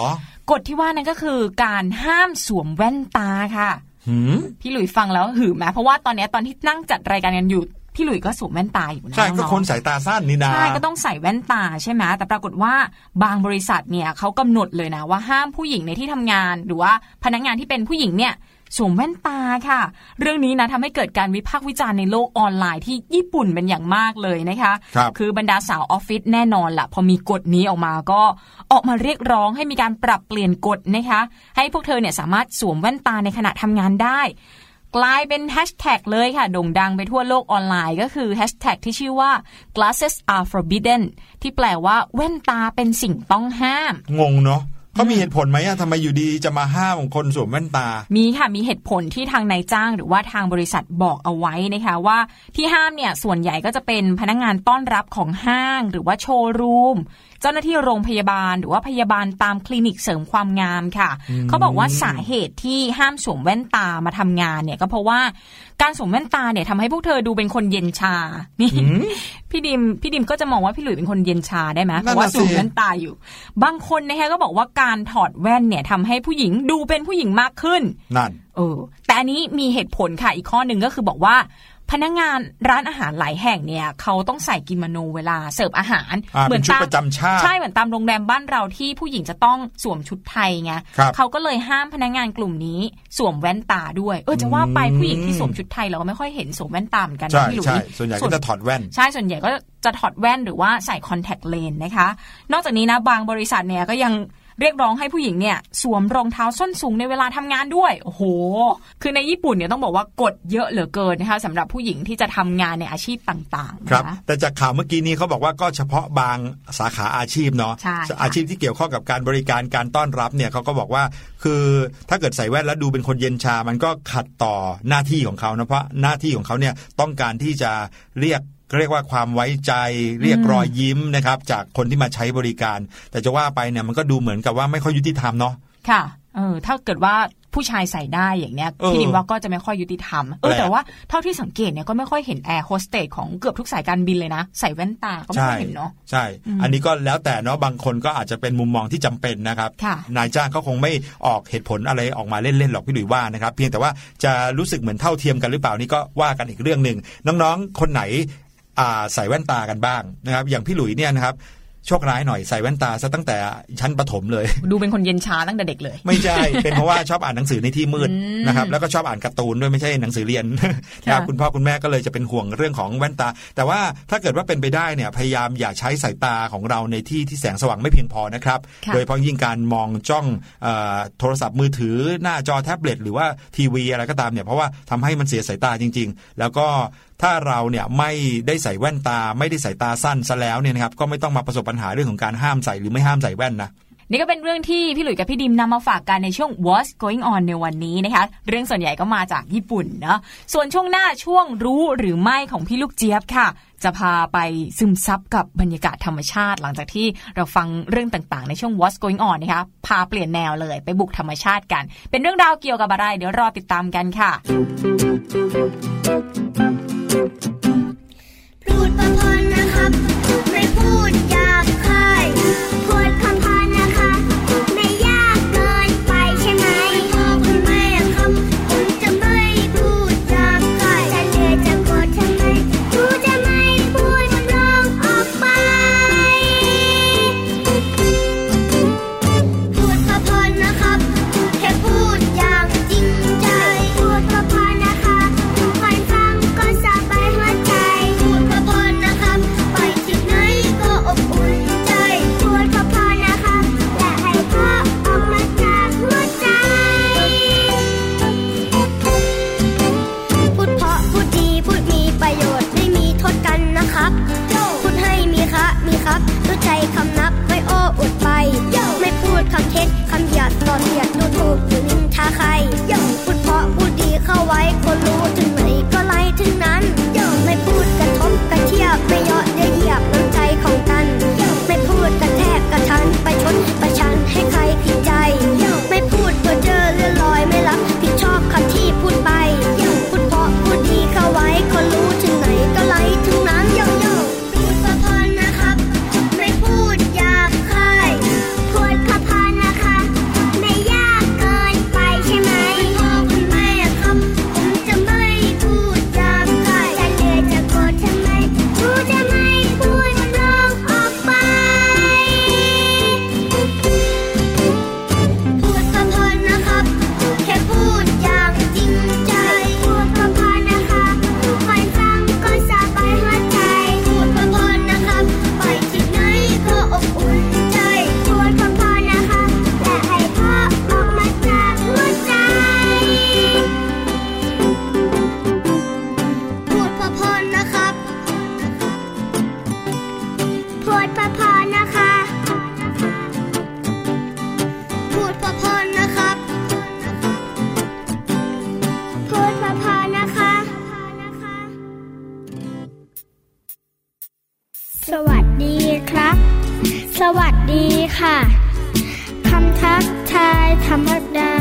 กฎที่ว่านั่นก็คือการห้ามสวมแว่นตาค่ะหืมพี่หลุยฟังแล้วหือไหมเพราะว่าตอนเนี้ยตอนที่นั่งจัดรายการกันอยู่พี่หลุยก็สวมแว่นตาอยู่นะใช่ก็น้องๆคนสายตาสั้นนี่นาใช่ก็ต้องใส่แว่นตาใช่ไหมแต่ปรากฏว่าบางบริษัทเนี่ยเขากำหนดเลยนะว่าห้ามผู้หญิงในที่ทำงาน หรือว่าพนักงานที่เป็นผู้หญิงเนี่ย สวมแว่นตาค่ะ เรื่องนี้นะทำให้เกิดการวิพากษ์วิจารณ์ในโลกออนไลน์ที่ญี่ปุ่นเป็นอย่างมากเลยนะคะครับคือบรรดาสาวออฟฟิศแน่นอนละพอมีกฎนี้ออกมาก็ออกมาเรียกร้องให้มีการปรับเปลี่ยนกฎนะคะ ให้พวกเธอเนี่ยสามารถสวมแว่นตาในขณะทำงานได้ กลายเป็นแฮชแท็กเลยค่ะ โด่งดังไปทั่วโลกออนไลน์ก็คือแฮชแท็กที่ชื่อว่า glasses are forbidden ที่แปลว่าแว่นตาเป็นสิ่งต้องห้าม งงเนาะ เขามีเหตุผลไหมอะทำไมอยู่ดีจะมาห้ามคนสวมแว่นตา มีค่ะมีเหตุผลที่ทางนายจ้างหรือว่าทางบริษัทบอกเอาไว้นะคะว่าที่ห้ามเนี่ยส่วนใหญ่ก็จะเป็นพนักงานต้อนรับของห้างหรือว่าโชว์รูม เจ้าหน้าที่โรงพยาบาล หรือว่าพยาบาลตามคลินิกเสริมความงามค่ะ เขาบอกว่าสาเหตุที่ห้ามสวมแว่นตามาทำงานเนี่ยก็เพราะว่าการสวมแว่นตาเนี่ยทำให้พวกเธอดูเป็นคนเย็นชา นี่พี่ดิมพี่ดิมก็จะมองว่าพี่หลุยเป็นคนเย็นชาได้ไหมนั่นราะว่าสวมแว่นตาอยู่ บางคนนะคะก็บอกว่าการถอดแว่นเนี่ยทำให้ผู้หญิงดูเป็นผู้หญิงมากขึ้นนั่นเออแต่อันนี้มีเหตุผลค่ะอีกข้อหนึ่งก็คือบอกว่า พนักงานร้านอาหารหลายแห่งเนี่ยเขาต้องใส่กิโมโนเวลาเสิร์ฟอาหารอ่าเป็นชุดตามประจำชาติใช่เหมือนตามโรงแรมบ้านเราที่ผู้หญิงจะต้องสวมชุดไทยไงครับเขาก็เลยห้ามพนักงานกลุ่มนี้สวมแว่นตาด้วย เออจะว่าไปอืมผู้หญิงที่สวมชุดไทยเราก็ไม่ค่อยเห็นสวมแว่นตาเหมือนกันใช่นะพี่หลุยใช่ส่วนใหญ่ก็จะถอดแว่น ใช่ส่วนใหญ่ก็จะถอดแว่นหรือว่าใส่คอนแทคเลนส์นะคะ นอกจากนี้นะบางบริษัทเนี่ยก็ยัง เรียกร้องให้ผู้หญิงเนี่ยสวมรองเท้าส้นสูงในเวลาทำงานด้วย โอ้โห คือในญี่ปุ่นเนี่ยต้องบอกว่ากฎเยอะเหลือเกินนะคะสำหรับผู้หญิงที่จะทำงานในอาชีพต่างๆครับนะคะแต่จากข่าวเมื่อกี้นี้เขาบอกว่าก็เฉพาะบางสาขาอาชีพเนาะใช่ค่ะอาชีพที่เกี่ยวข้องกับการบริการการต้อนรับเนี่ยเขาก็บอกว่าคือถ้าเกิดใส่แว่นแล้วดูเป็นคนเย็นชา มันก็ขัดต่อหน้าที่ของเขานะเพราะหน้าที่ของเขาเนี่ยต้องการที่จะเรียก เรียกว่าความไว้ใจเรียกรอยยิ้มนะครับ จากคนที่มาใช้บริการ แต่จะว่าไปเนี่ยมันก็ดูเหมือนกับว่าไม่ค่อยยุติธรรมเนาะค่ะเออถ้าเกิดว่าผู้ชายใส่ได้อย่างเนี้ยเออพี่ดิมว่าก็จะไม่ค่อยยุติธรรมเออแปลกแต่ว่าเท่าที่สังเกตเนี่ยก็ไม่ค่อยเห็นแอร์โฮสเตสของเกือบทุกสายการบินเลยนะ ใส่แว่นตาก็ไม่ค่อยเห็นเนาะใช่ อันนี้ก็แล้วแต่เนาะบางคนก็อาจจะเป็นมุมมองที่จำเป็นนะครับค่ะนายจ้างเขาคงไม่ออกเหตุผลอะไรออกมาเล่นๆหรอกพี่หลุยว่านะครับ เพียงแต่ว่าจะรู้สึกเหมือนเท่าเทียมกันหรือเปล่านี่ก็ว่ากันอีกเรื่องหนึ่งน้องๆ คนไหนอ่า ใส่แว่นตากันบ้างนะครับ อย่างพี่หลุยเนี่ยนะครับโชคร้ายหน่อยใส่แว่นตาซะตั้งแต่ชั้นประถมเลย ดูเป็นคนเย็นชาตั้งแต่เด็กเลย ไม่ใช่ เป็นเพราะว่าชอบอ่านหนังสือในที่มืดอืมนะครับแล้วก็ชอบอ่านการ์ตูนด้วยไม่ใช่หนังสือเรียนนะครับค่ะคุณพ่อคุณแม่ก็เลยจะเป็นห่วงเรื่องของแว่นตา แต่ว่าถ้าเกิดว่าเป็นไปได้เนี่ยพยายามอย่าใช้สายตาของเราในที่ที่แสงสว่างไม่เพียงพอนะครับค่ะโดยเฉพาะยิ่งการมองจ้องเออโทรศัพท์มือถือหน้าจอแท็บเล็ตหรือว่าทีวีอะไรก็ตามเนี่ยเพราะว่าทำให้มันเสียสายตาจริง ๆ แล้วก็ ถ้าเราเนี่ยไม่ได้ใส่แว่นตา ไม่ได้ใส่ตาสั้นซะแล้วเนี่ยนะครับก็ไม่ต้องมาประสบปัญหาเรื่องของการห้ามใส่หรือไม่ห้ามใส่แว่นนะนี่ก็เป็นเรื่องที่พี่หลุยกับพี่ดิมนำมาฝากกันในช่วง What's Going On ในวันนี้นะคะ เรื่องส่วนใหญ่ก็มาจากญี่ปุ่นเนาะส่วนช่วงหน้าช่วงรู้หรือไม่ของพี่ลูกเจี๊ยบค่ะ จะพาไปซึมซับกับบรรยากาศธรรมชาติ หลังจากที่เราฟังเรื่องต่างๆ ในช่วง What's Going On นะคะพาเปลี่ยนแนวเลยไปบุกธรรมชาติกัน เป็นเรื่องราวเกี่ยวกับอะไร เดี๋ยวรอติดตามกันค่ะ พูดพอนะครั ธรรมดา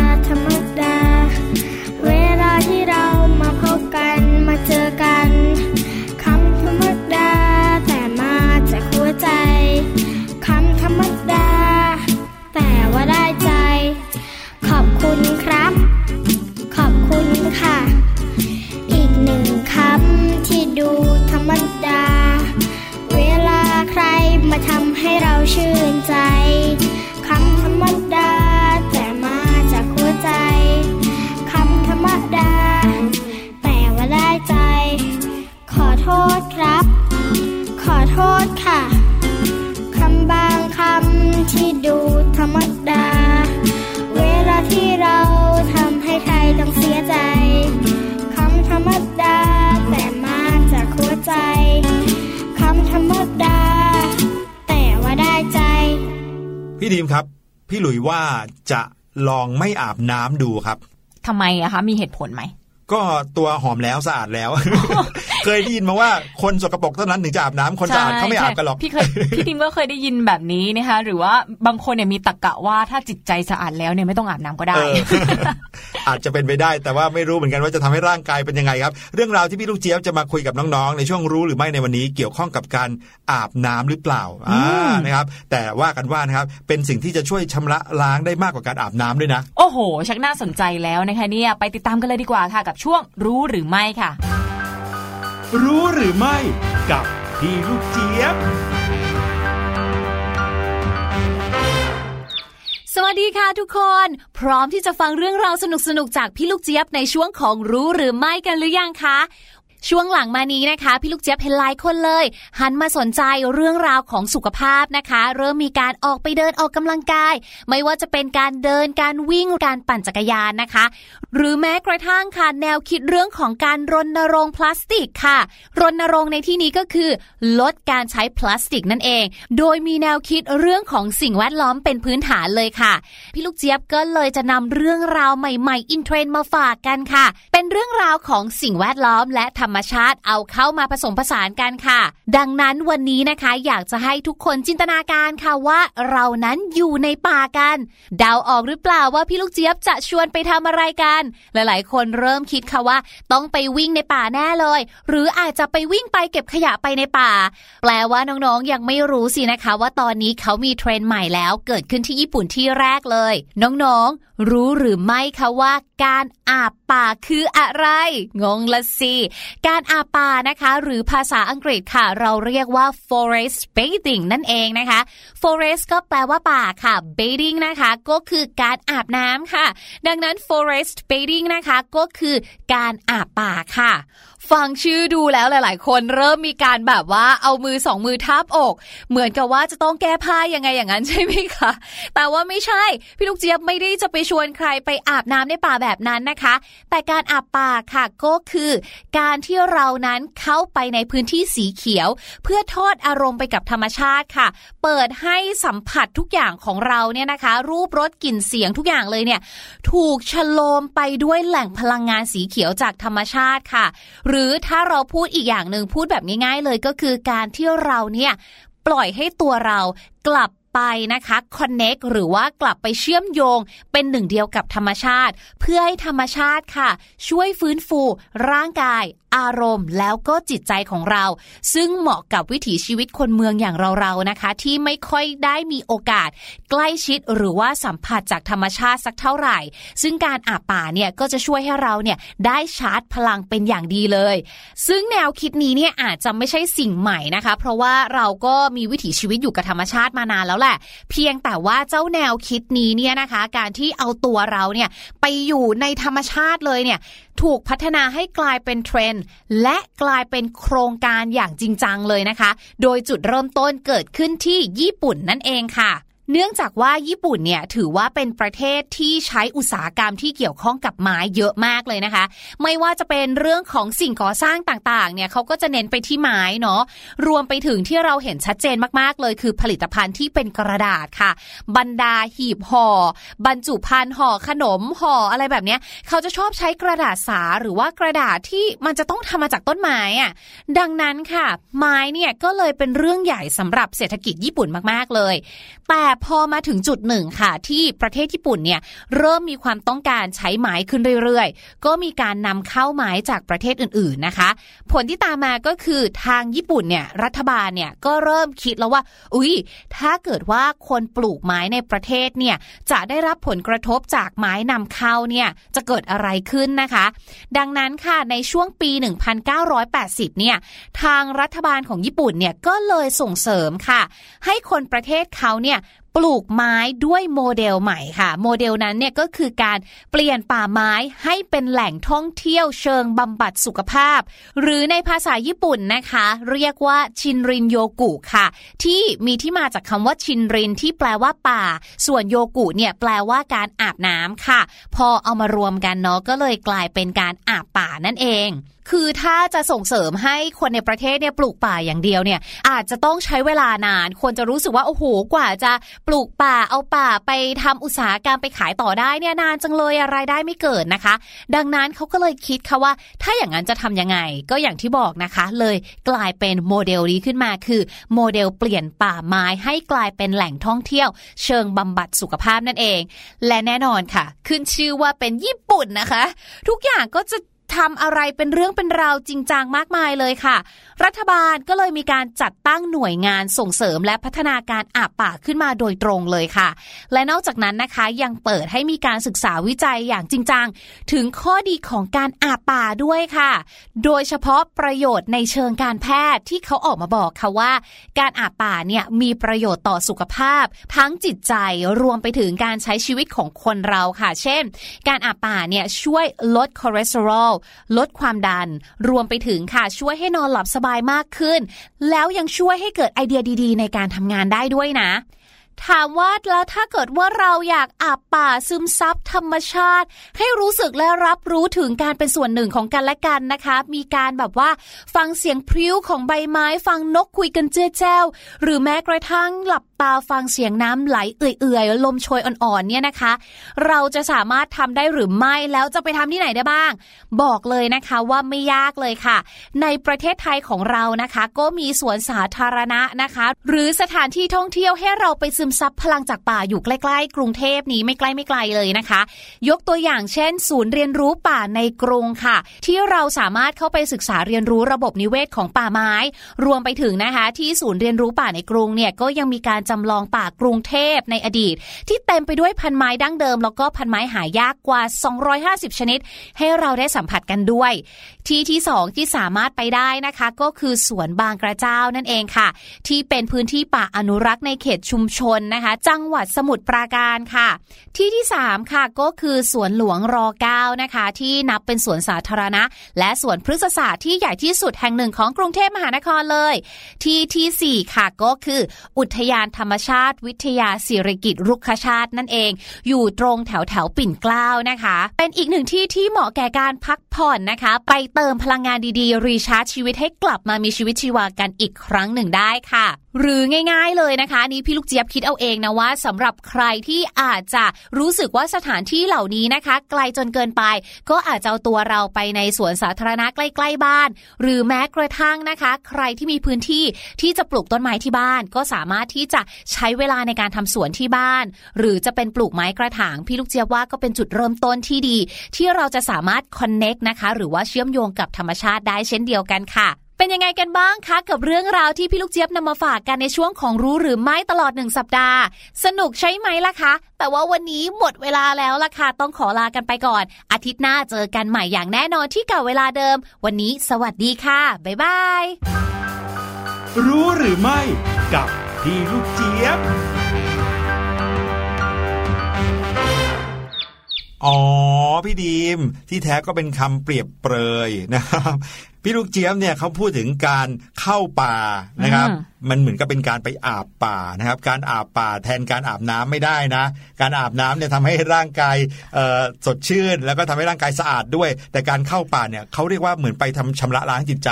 พี่หลุยว่าจะลองไม่อาบน้ำดูครับทำไมอะคะ มีเหตุผลไหม ก็ตัวหอมแล้วสะอาดแล้ว เคยได้ยินมาว่าคนสกปรกเท่านั้นถึงจะอาบน้ำคนสะอาดเขาไม่อาบกันหรอกพี่เคยพี่ดิมก็เคยได้ยินแบบนี้นะคะหรือว่าบางคนเนี่ยมีตรกกะว่าถ้าจิตใจสะอาดแล้วเนี่ยไม่ต้องอาบน้ำก็ได้เอออาจจะเป็นไปได้แต่ว่าไม่รู้เหมือนกันว่าจะทำให้ร่างกายเป็นยังไงครับ เรื่องราวที่พี่ลูกเจี๊ยบจะมาคุยกับน้องๆในช่วงรู้หรือไม่ในวันนี้เกี่ยวข้องกับการอาบน้ำหรือเปล่าอ่านะครับ แต่ว่ากันว่านะครับเป็นสิ่งที่จะช่วยชำระล้างได้มากกว่าการอาบน้ำด้วยนะ โอ้โห ชักน่าสนใจแล้วนะคะเนี่ยไปติดตามกันเลยดีกว่าค่ะกับช่วงรู้หรือไม่ค่ะ รู้หรือไม่กับพี่ลูกเจี๊ยบ สวัสดีค่ะทุกคน พร้อมที่จะฟังเรื่องราวสนุกๆ จากพี่ลูกเจี๊ยบในช่วงของรู้หรือไม่กันหรือยังคะ ช่วงหลังมานี้นะคะ พี่ลูกเจี๊ยบเห็นหลายคนเลย หันมาสนใจเรื่องราวของสุขภาพนะคะ เริ่มมีการออกไปเดินออกกำลังกาย ไม่ว่าจะเป็นการเดินการวิ่งการปั่นจักรยานนะคะ หรือแม้กระทั่งค่ะแนวคิดเรื่องของการรณรงค์พลาสติกค่ะ รณรงค์ในที่นี้ก็คือ ลดการใช้พลาสติกนั่นเอง โดยมีแนวคิดเรื่องของสิ่งแวดล้อมเป็นพื้นฐานเลยค่ะ พี่ลูกเจี๊ยบก็เลยจะนำเรื่องราวใหม่ๆอินเทรนด์มาฝากกันค่ะ เป็นเรื่องราวของสิ่งแวดล้อมและธรรมชาติเอาเข้ามาผสมผสานกันค่ะ ดังนั้นวันนี้นะคะอยากจะให้ทุกคนจินตนาการค่ะว่าเรานั้นอยู่ในป่ากันเดาออกหรือเปล่าว่าพี่ลูกเจี๊ยบจะชวนไปทำอะไรกัน หลายๆ คนเริ่มคิดค่ะว่า ต้องไปวิ่งในป่าแน่เลย หรืออาจจะไปวิ่งไปเก็บขยะไปในป่า แปลว่าน้องๆยังไม่รู้สินะคะ ว่าตอนนี้เขามีเทรนด์ใหม่แล้วเกิดขึ้นที่ญี่ปุ่นที่แรกเลย น้องๆ รู้หรือไม่คะว่าการอาบป่าคืออะไร งงละสิ การอาบป่านะคะ หรือภาษาอังกฤษค่ะ เราเรียกว่า forest bathing นั่นเองนะคะ forest ก็แปลว่าป่าค่ะ bathing นะคะ ก็คือการอาบน้ำค่ะ ดังนั้น forest bathing นะคะ ก็คือการอาบป่าค่ะ ฟังชื่อดูแล้วหลาย ๆ คนเริ่มมีการแบบว่าเอามือสองมือทับอก เหมือนกับว่าจะต้องแก้ผ้ายังไงอย่างนั้นใช่ไหมคะ แต่ว่าไม่ใช่ พี่ลูกเจี๊ยบไม่ได้จะไปชวนใครไปอาบน้ำในป่าแบบนั้นนะคะ แต่การอาบป่าค่ะก็คือ การที่เรานั้นเข้าไปในพื้นที่สีเขียว เพื่อทอดอารมณ์ไปกับธรรมชาติค่ะ เปิดให้สัมผัสทุกอย่างของเราเนี่ยนะคะ รูปรสกลิ่นเสียงทุกอย่างเลยเนี่ยถูกชโลมไปด้วยแหล่งพลังงานสีเขียวจากธรรมชาติค่ะ หรือถ้าเราพูดอีกอย่างหนึ่งพูดแบบง่ายๆเลยก็คือการที่เราเนี่ยปล่อยให้ตัวเรากลับไปนะคะ connect หรือว่ากลับไปเชื่อมโยงเป็นหนึ่งเดียวกับธรรมชาติ เพื่อให้ธรรมชาติค่ะ ช่วยฟื้นฟูร่างกายอารมณ์แล้วก็จิตใจของเรา ซึ่งเหมาะกับวิถีชีวิตคนเมืองอย่างเราๆนะคะ ที่ไม่ค่อยได้มีโอกาส ใกล้ชิดหรือว่าสัมผัสจากธรรมชาติสักเท่าไหร่ ซึ่งการอาบป่าเนี่ยก็จะช่วยให้เราเนี่ยได้ชาร์จพลังเป็นอย่างดีเลย ซึ่งแนวคิดนี้เนี่ยอาจจะไม่ใช่สิ่งใหม่นะคะ เพราะว่าเราก็มีวิถีชีวิตอยู่กับธรรมชาติมานานแล้วแหละ เพียงแต่ว่าเจ้าแนวคิดนี้เนี่ยนะคะ การที่เอาตัวเราเนี่ยไปอยู่ในธรรมชาติเลยเนี่ย ถูกพัฒนาให้กลายเป็นเทรนด์และกลายเป็นโครงการอย่างจริงจังเลยนะคะ โดยจุดเริ่มต้นเกิดขึ้นที่ญี่ปุ่นนั่นเองค่ะ เนื่องจากว่าญี่ปุ่นเนี่ยถือว่าเป็นประเทศที่ใช้อุตสาหกรรมที่เกี่ยวข้องกับไม้เยอะมากเลยนะคะ ไม่ว่าจะเป็นเรื่องของสิ่งก่อสร้างต่างๆ เนี่ยเขาก็จะเน้นไปที่ไม้เนาะ รวมไปถึงที่เราเห็นชัดเจนมากๆเลย คือผลิตภัณฑ์ที่เป็นกระดาษค่ะ บรรดาหีบห่อ บรรจุภัณฑ์ห่อขนมห่ออะไรแบบเนี้ย เขาจะชอบใช้กระดาษสาหรือว่ากระดาษที่มันจะต้องทำมาจากต้นไม้อะดังนั้นค่ะ ไม้เนี่ยก็เลยเป็นเรื่องใหญ่สำหรับเศรษฐกิจญี่ปุ่นมากๆเลย แต่พอมาถึงจุดหนึ่งค่ะ ที่ประเทศญี่ปุ่นเนี่ยเริ่มมีความต้องการใช้ไม้ขึ้นเรื่อยๆ ก็มีการนำเข้าไม้จากประเทศอื่นๆนะคะ ผลที่ตามมาก็คือทางญี่ปุ่นเนี่ยรัฐบาลเนี่ยก็เริ่มคิดแล้วว่า อุ๊ยถ้าเกิดว่าคนปลูกไม้ในประเทศเนี่ยจะได้รับผลกระทบจากไม้นำเข้าเนี่ยจะเกิดอะไรขึ้นนะคะ ดังนั้นค่ะในช่วงปี 1980 เนี่ยทางรัฐบาลของญี่ปุ่นเนี่ยก็เลยส่งเสริมค่ะ ให้คนประเทศเขาเนี่ย ปลูกไม้ด้วยโมเดลใหม่ค่ะ โมเดลนั้นเนี่ยก็คือการเปลี่ยนป่าไม้ให้เป็นแหล่งท่องเที่ยวเชิงบำบัดสุขภาพ หรือในภาษาญี่ปุ่นนะคะ เรียกว่าชินรินโยกุค่ะ ที่มีที่มาจากคำว่าชินรินที่แปลว่าป่า ส่วนโยกุเนี่ยแปลว่าการอาบน้ำค่ะ พอเอามารวมกันเนาะก็เลยกลายเป็นการอาบป่านั่นเอง คือถ้าจะส่งเสริมให้คนในประเทศเนี่ยปลูกป่าอย่างเดียวเนี่ย อาจจะต้องใช้เวลานานคนจะรู้สึกว่าโอ้โหกว่าจะปลูกป่าเอาป่าไปทำอุตสาหกรรมไปขายต่อได้เนี่ยนานจังเลยอะรายได้ไม่เกิดนะคะ ดังนั้นเขาก็เลยคิดค่ะว่า ถ้าอย่างนั้นจะทำยังไง ก็อย่างที่บอกนะคะ เลยกลายเป็นโมเดลนี้ขึ้นมาคือ โมเดลเปลี่ยนป่าไม้ให้กลายเป็นแหล่งท่องเที่ยว เชิงบำบัดสุขภาพนั่นเอง และแน่นอนค่ะ ขึ้นชื่อว่าเป็นญี่ปุ่นนะคะ ทุกอย่างก็จะ ทำอะไรเป็นเรื่องเป็นราวจริงจังมากมายเลยค่ะ รัฐบาลก็เลยมีการจัดตั้งหน่วยงานส่งเสริมและพัฒนาการอาบป่าขึ้นมาโดยตรงเลยค่ะ และนอกจากนั้นนะคะยังเปิดให้มีการศึกษาวิจัยอย่างจริงจัง ถึงข้อดีของการอาบป่าด้วยค่ะ โดยเฉพาะประโยชน์ในเชิงการแพทย์ที่เขาออกมาบอกค่ะว่า การอาบป่าเนี่ยมีประโยชน์ต่อสุขภาพ ทั้งจิตใจรวมไปถึงการใช้ชีวิตของคนเราค่ะ เช่น การอาบป่าเนี่ยช่วยลดคอเลสเตอรอลลดความดัน รวมไปถึงค่ะช่วยให้นอนหลับสบายมากขึ้น แล้วยังช่วยให้เกิดไอเดียดีๆ ในการทำงานได้ด้วยนะ ถามว่าแล้วถ้าเกิดว่าเราอยากอาบป่าซึมซับธรรมชาติ ให้รู้สึกและรับรู้ถึงการเป็นส่วนหนึ่งของกันและกันนะคะ มีการแบบว่าฟังเสียงพริ้วของใบไม้ ฟังนกคุยกันเจ้าแจ้วหรือแม้กระทั่งหลับตาฟังเสียงน้ำไหลเอื่อยๆลมโชยอ่อนๆเนี่ยนะคะ เราจะสามารถทำได้หรือไม่แล้วจะไปทำที่ไหนได้บ้าง บอกเลยนะคะว่าไม่ยากเลยค่ะ ในประเทศไทยของเรานะคะ ก็มีสวนสาธารณะนะคะ หรือสถานที่ท่องเที่ยวให้เราไปซึมซับพลังจากป่าอยู่ใกล้ๆ กรุงเทพนี้ไม่ใกล้ไม่ไกลเลยนะคะ ยกตัวอย่างเช่น ศูนย์เรียนรู้ป่าในกรุงค่ะ ที่เราสามารถเข้าไปศึกษาเรียนรู้ระบบนิเวศของป่าไม้ รวมไปถึงนะคะ ที่ศูนย์เรียนรู้ป่าในกรุงเนี่ยก็ยังมีการจำลองป่ากรุงเทพในอดีต ที่เต็มไปด้วยพันไม้ดั้งเดิม แล้วก็พันไม้หายากกว่า 250 ชนิด ให้เราได้สัมผัสกันด้วย ที่ที่สองที่สามารถไปได้นะคะ ก็คือสวนบางกระเจ้านั่นเองค่ะ ที่เป็นพื้นที่ป่าอนุรักษ์ในเขตชุมชนนะคะ จังหวัดสมุทรปราการค่ะ ที่ที่ 3 ค่ะก็คือสวนหลวงร9นะคะ ที่นับเป็นสวนสาธารณะ และสวนพฤกษศาสตร์ที่ใหญ่ที่สุดแห่งหนึ่งของกรุงเทพมหานครเลย ที่ที่ 4 ค่ะก็คือ อุทยานธรรมชาติ วิทยาศิริกิตรุกขชาตินั่นเอง อยู่ตรงแถวแถวปิ่นเกล้านะคะ เป็นอีกหนึ่งที่ที่เหมาะแก่การพักผ่อนนะคะ ไปเติมพลังงานดีๆ รีชาร์จชีวิตให้กลับมามีชีวิตชีวากันอีกครั้งหนึ่งได้ค่ะ หรือง่ายๆเลยนะคะนี่พี่ลูกเจี๊ยบคิดเอาเองนะว่าสำหรับใครที่อาจจะรู้สึกว่าสถานที่เหล่านี้นะคะ ไกลจนเกินไป ก็อาจจะเอาตัวเราไปในสวนสาธารณะใกล้ๆบ้าน หรือแม้กระทั่งนะคะ ใครที่มีพื้นที่ที่จะปลูกต้นไม้ที่บ้าน ก็สามารถที่จะใช้เวลาในการทำสวนที่บ้าน หรือจะเป็นปลูกไม้กระถางพี่ลูกเจี๊ยบว่าก็เป็นจุดเริ่มต้นที่ดี ที่เราจะสามารถคอนเน็กนะคะ หรือว่าเชื่อมโยงกับธรรมชาติได้เช่นเดียวกันค่ะ เป็นยังไงกันบ้างคะกับเรื่องราวที่พี่ลูกเจี๊ยบนำมาฝากกันในช่วงของรู้หรือไม่ตลอดหนึ่งสัปดาห์ สนุกใช่ไหมล่ะคะ แต่ว่าวันนี้หมดเวลาแล้วล่ะค่ะต้องขอลากันไปก่อน อาทิตย์หน้าเจอกันใหม่อย่างแน่นอนที่เก่าเวลาเดิม วันนี้สวัสดีค่ะบ๊ายบายรู้หรือไม่กับพี่ลูกเจี๊ยบอ๋อ พี่ดีม ที่แท้ก็เป็นคำเปรียบเปรยนะครับ พี่ลูกเจี๊ยบเนี่ยเขาพูดถึงการเข้าป่านะครับ มันเหมือนกับเป็นการไปอาบป่านะครับ การอาบป่าแทนการอาบน้ำไม่ได้นะ การอาบน้ำเนี่ยทำให้ร่างกายสดชื่น แล้วก็ทำให้ร่างกายสะอาดด้วย แต่การเข้าป่าเนี่ยเขาเรียกว่าเหมือนไปทำชำระล้างจิตใจ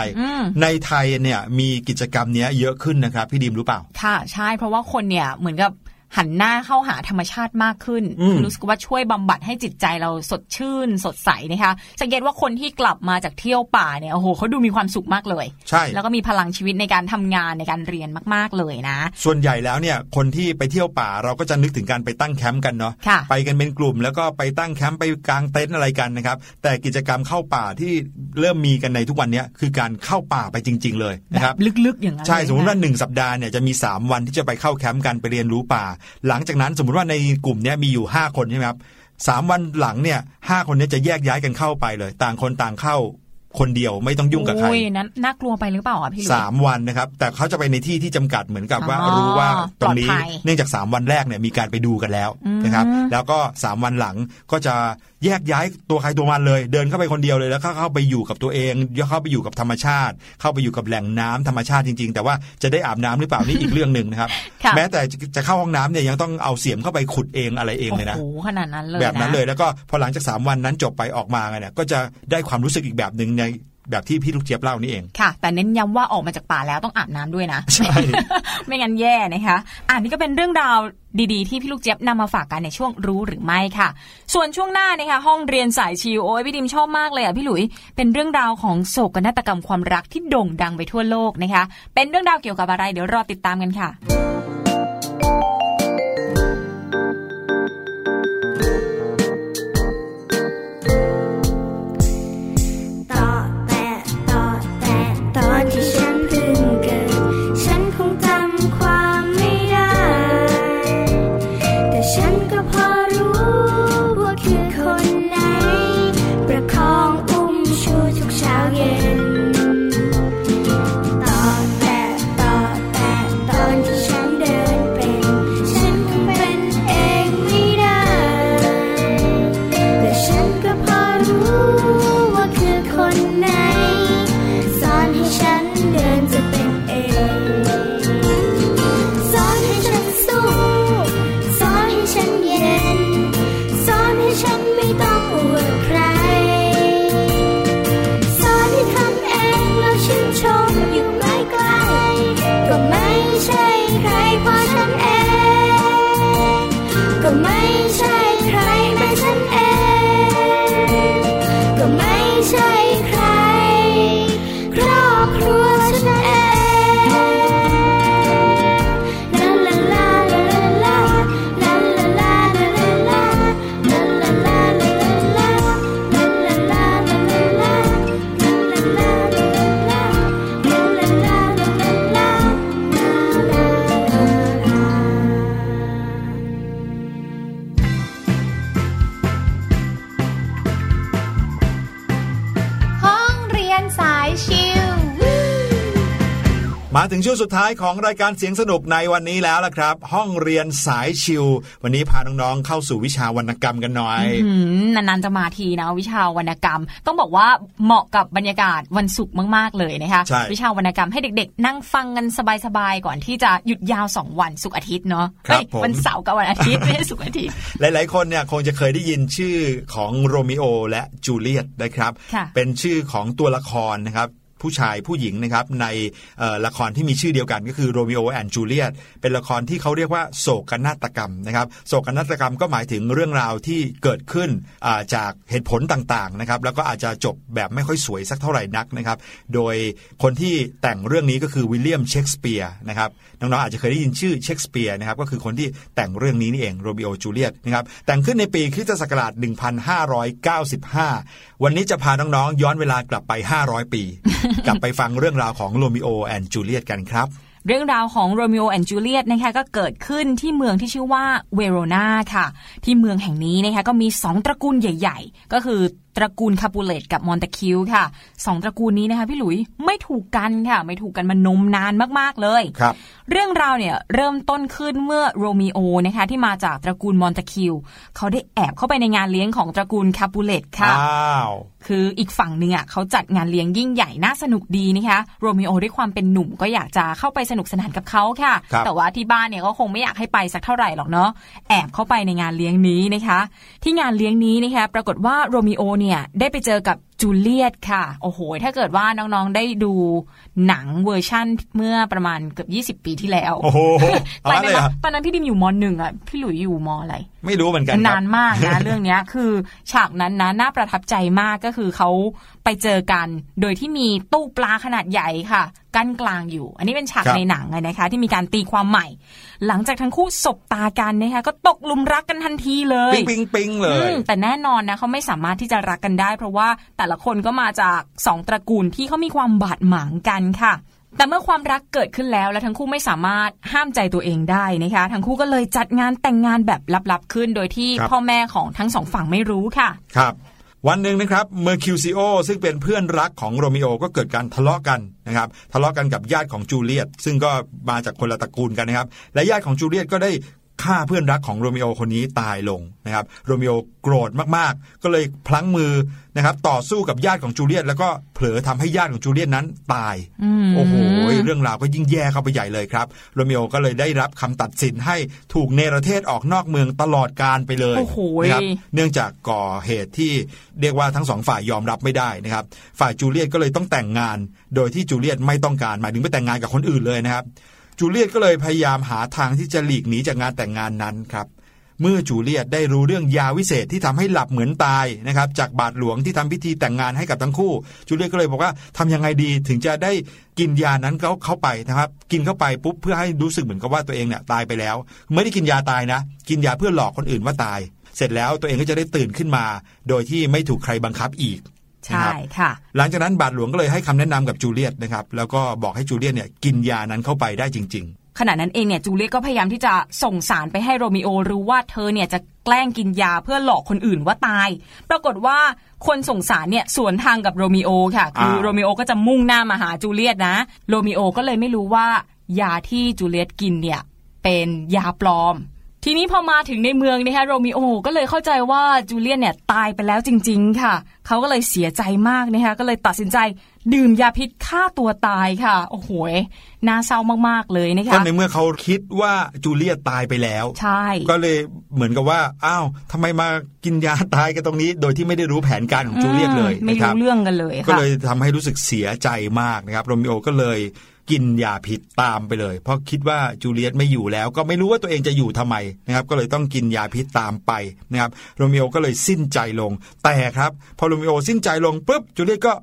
ในไทยเนี่ยมีกิจกรรมเนี้ยเยอะขึ้นนะครับ พี่ดีมรู้เปล่า ค่ะใช่เพราะว่าคนเนี่ยเหมือนกับ หันหน้าเข้าหาธรรมชาติมากขึ้นรู้สึกว่าช่วยบำบัดให้จิตใจเราสดชื่น สดใสนะคะ สังเกตว่าคนที่กลับมาจากเที่ยวป่าเนี่ยโอ้โหเขาดูมีความสุขมากเลย ใช่ แล้วก็มีพลังชีวิตในการทำงานในการเรียนมาก ๆเลยนะ ส่วนใหญ่แล้วเนี่ยคนที่ไปเที่ยวป่าเราก็จะนึกถึงการไปตั้งแคมป์กันเนาะะไปกันเป็นกลุ่ม แล้วก็ไปตั้งแคมป์ไปกางเต็นท์อะไรกันนะครับแต่กิจกรรมเข้าป่าที่เริ่มมีกันในทุกวันนี้คือการเข้าป่าไปจริง ๆ เลยนะครับลึกๆอย่างนั้นใช่สมมติว่าหนึ่งสัปดาห์เนี่ยจะมี 3 วันที่จะไปเข้าแคมป์กันไปเรียนรู้ป่าหลังจากนั้นสมมติว่าในกลุ่มนี้มีอยู่ 5 คนใช่ไหมครับสามวันหลังเนี่ยห้าคนนี้จะแยกย้ายกันเข้าไปเลย ต่างคนต่างเข้า คนเดียวไม่ต้องยุ่งกับใครนั้นน่ากลัวไปหรือเปล่าอะพี่สามวันนะครับ แต่เขาจะไปในที่ที่จำกัดเหมือนกับว่ารู้ว่าตรงนี้เนื่องจาก 3 วันแรกเนี่ยมีการไปดูกันแล้วนะครับ แล้วก็ 3 วันหลังก็จะแยกย้ายตัวใครตัวมันเลย เดินเข้าไปคนเดียวเลยแล้วเข้าไปอยู่กับตัวเองเข้าไปอยู่กับธรรมชาติ เข้าไปอยู่กับแหล่งน้ำธรรมชาติจริง ๆ แต่ว่าจะได้อาบน้ำหรือเปล่านี่อีกเรื่องหนึ่งนะครับ แม้แต่จะเข้าห้องน้ำเนี่ยยังต้องเอาเสียมเข้าไปขุดเองอะไรเองเลยนะโอ้ขนาดนั้นเลยแบบนั้นเลยแล้วก็พอหลังจาก 3 วันนั้นจบไปออกมาเนี่ยก็จะได้ความรู้สึกอีกแบบหนึ่งใแบบที่พี่ลูกเจี๊ยบเล่านี่เอง ค่ะ แต่เน้นย้าว่าออกมาจากป่าแล้วต้องอาบน้ำด้วยนะ ใช่ ไม่งั้นแย่นะคะอ่านี่ก็เป็นเรื่องราวดีๆ ที่พี่ลูกเจี๊ยบนำมาฝากกันในช่วงรู้หรือไม่ค่ะ ส่วนช่วงหน้านะคะห้องเรียนสายชิวโอ้ยพี่ดิมชอบมากเลยอะพี่หลุย เป็นเรื่องราวของโศกนาฏกรรมความรักที่โด่งดังไปทั่วโลกนะคะ เป็นเรื่องราวเกี่ยวกับอะไรเดี๋ยวรอติดตามกันค่ะ ถึงช่วงสุดท้ายของรายการเสียงสนุกในวันนี้แล้วล่ะครับ ห้องเรียนสายชิว วันนี้พาน้องๆเข้าสู่วิชาวรรณกรรมกันหน่อยอืมนานๆจะมาทีนะวิชาวรรณกรรม ต้องบอกว่าเหมาะกับบรรยากาศวันศุกร์มากๆเลยนะคะใช่วิชาวรรณกรรมให้เด็กๆ นั่งฟังกันสบายๆก่อนที่จะหยุดยาวสองวันศุกร์อาทิตย์เนาะครับเอ้ยผมวันเสาร์กับวันอาทิตย์ไม่ใช่ศุกร์อาทิตย์หลายๆคนเนี่ยคงจะเคยได้ยินชื่อของโรมิโอและจูเลียตนะครับค่ะเป็นชื่อของตัวละครนะครับ ผู้ชายผู้หญิงนะครับในละครที่มีชื่อเดียวกันก็คือ Romeo and Juliet เป็นละครที่เขาเรียกว่าโศกนาฏกรรมนะครับโศกนาฏกรรมก็หมายถึงเรื่องราวที่เกิดขึ้นมาจากเหตุผลต่างๆนะครับแล้วก็อาจจะจบแบบไม่ค่อยสวยสักเท่าไหร่นักนะครับโดยคนที่แต่งเรื่องนี้ก็คือวิลเลียมเชกสเปียร์นะครับน้องๆอาจจะเคยได้ยินชื่อเชกสเปียร์นะครับก็คือคนที่แต่งเรื่องนี้นี่เองโรมิโอจูเลียตนะครับแต่งขึ้นในปีคริสตศักราช 1595 วันนี้จะพาน้องๆย้อนเวลากลับไป 500 ปีกลับไปฟังเรื่องราวของ Romeo and Juliet กันครับ เรื่องราวของ Romeo and Juliet นะคะก็เกิดขึ้นที่เมืองที่ชื่อว่าเวโรนาค่ะ ที่เมืองแห่งนี้นะคะก็มีสองตระกูลใหญ่ ๆ ก็คือ ตระกูลคาปูเลตกับมอนตะคิวค่ะสองตระกูลนี้นะคะพี่หลุยไม่ถูกกันค่ะ ไม่ถูกกันมานมนานมากๆเลยครับ เรื่องราวเนี่ยเริ่มต้นขึ้นเมื่อโรมิโอนะคะที่มาจากตระกูลมอนตะคิวเขาได้แอบเข้าไปในงานเลี้ยงของตระกูลคาปูเลตค่ะอ้าวคืออีกฝั่งหนึ่งอะเขาจัดงานเลี้ยงยิ่งใหญ่น่าสนุกดีนะคะโรมิโอด้วยความเป็นหนุ่มก็อยากจะเข้าไปสนุกสนานกับเขาค่ะครับแต่ว่าที่บ้านเนี่ยก็คงไม่อยากให้ไปสักเท่าไหร่หรอกเนาะแอบเข้าไปในงานเลี้ยงนี้นะคะ ที่งานเลี้ยงนี้นะคะปรากฏว่าโรมิโอเนี่ยได้ไปเจอกับจูเลียตค่ะ โอ้โห ถ้าเกิดว่าน้องๆได้ดูหนังเวอร์ชั่นเมื่อประมาณเกือบ20 ปีที่แล้ว โอ้โหเอาไปงั้นไหมเลยเหรคะอตอนนั้นพี่ดิมอยู่มหนึ่งอะ พี่หลุยอยู่มอะไร ไม่รู้เหมือนกันครับนานมากนะ เรื่องเนี้ยคือฉากนั้นนะน่าประทับใจมากก็คือเขาไปเจอกัน โดยที่มีตู้ปลาขนาดใหญ่ค่ะ กั้นกลางอยู่ อันนี้เป็นฉากครับในหนังอะนะคะ ที่มีการตีความใหม่ หลังจากทั้งคู่สบตากันนะคะก็ตกหลุมรักกันทันทีเลยปิ๊งปิ๊งปิ๊งเลอืยมแต่แน่นอนนะเขาไม่สามารถที่จะรักกันได้ เพราะว่าแต่ละคนก็มาจากสองตระกูลที่เขามีความบาดหมางกันค่ะแต่เมื่อความรักเกิดขึ้นแล้วและทั้งคู่ไม่สามารถห้ามใจตัวเองได้นะคะ ทั้งคู่ก็เลยจัดงานแต่งงานแบบลับๆขึ้น โดยที่ครับพ่อแม่ของทั้งสองฝั่งไม่รู้ค่ะ ครับ วันหนึ่งนะครับเมอร์คิวซิโอซึ่งเป็นเพื่อนรักของโรมิโอก็เกิดการทะเลาะกันนะครับทะเลาะกันกับญาติของจูเลียตซึ่งก็มาจากคนละตระกูลกันนะครับและญาติของจูเลียตก็ได้ ฆ่าเพื่อนรักของโรมิโอคนนี้ตายลงนะครับโรมิโอโกรธมากๆ ก็เลยพลั้งมือนะครับต่อสู้กับญาติของจูเลียตแล้วก็เผลอทำให้ญาติของจูเลียตนั้นตายอืมโอ้โหเรื่องราวก็ยิ่งแย่เข้าไปใหญ่เลยครับโรมิโอก็เลยได้รับคำตัดสินให้ถูกเนรเทศออกนอกเมืองตลอดการไปเลยโอ้โหนะครับเนื่องจากก่อเหตุที่เรียกว่าทั้งสองฝ่ายยอมรับไม่ได้นะครับฝ่ายจูเลียตก็เลยต้องแต่งงาน โดยที่จูเลียตไม่ต้องการหมายถึงไปแต่งงานกับคนอื่นเลยนะครับ จูเลียตก็เลยพยายามหาทางที่จะหลีกหนีจากงานแต่งงานนั้นครับเมื่อจูเลียตได้รู้เรื่องยาวิเศษที่ทำให้หลับเหมือนตายนะครับจากบาทหลวงที่ทำพิธีแต่งงานให้กับทั้งคู่ จูเลียตก็เลยบอกว่าทำยังไงดีถึงจะได้กินยานั้นเขาเข้าไปนะครับ กินเข้าไปปุ๊บเพื่อให้รู้สึกเหมือนกับว่าตัวเองเนี่ยตายไปแล้ว ไม่ได้กินยาตายนะ กินยาเพื่อหลอกคนอื่นว่าตาย เสร็จแล้วตัวเองก็จะได้ตื่นขึ้นมา โดยที่ไม่ถูกใครบังคับอีก ใช่ครับค่ะ หลังจากนั้นบาทหลวงก็เลยให้คำแนะนำกับจูเลียตนะครับแล้วก็บอกให้จูเลียตเนี่ยกินยานั้นเข้าไปได้จริงขณะนั้นเองเนี่ยจูเลียตก็พยายามที่จะส่งสารไปให้โรมิโอรู้ว่าเธอเนี่ยจะแกล้งกินยาเพื่อหลอกคนอื่นว่าตาย ปรากฏว่าคนส่งสารเนี่ยสวนทางกับโรมิโอค่ะคืออ้าวโรมิโอก็จะมุ่งหน้ามาหาจูเลียตนะโรมิโอก็เลยไม่รู้ว่ายาที่จูเลียตกินเนี่ยเป็นยาปลอม ทีนี้พอมาถึงในเมืองนะคะโรมิโอก็เลยเข้าใจว่าจูเลียตเนี่ยตายไปแล้วจริง ๆ ค่ะ เขาก็เลยเสียใจมากนะคะก็เลยตัดสินใจดื่มยาพิษฆ่าตัวตายค่ะ โอ้โหน่าเศร้ามาก ๆ เลยนะๆก็คะในเมื่อเขาคิดว่าจูเลียตตายไปแล้ว ใช่ ก็เลยเหมือนกับว่า อ้าวทำไมมากินยาตายกันตรงนี้ โดยที่ไม่ได้รู้แผนการของจูเลียตเลยอืมไม่นะครับรู้เรื่องกันเลยก็ค่ะเลยทำให้รู้สึกเสียใจมากนะครับโรมิโอก็เลย กินยาพิษตามไปเลย เพราะคิดว่าจูเลียตไม่อยู่แล้ว ก็ไม่รู้ว่าตัวเองจะอยู่ทำไมนะครับก็เลยต้องกินยาพิษตามไปนะครับโรมิโอก็เลยสิ้นใจลง แต่ครับ พอโรมิโอสิ้นใจลงปุ๊บจูเลียตก็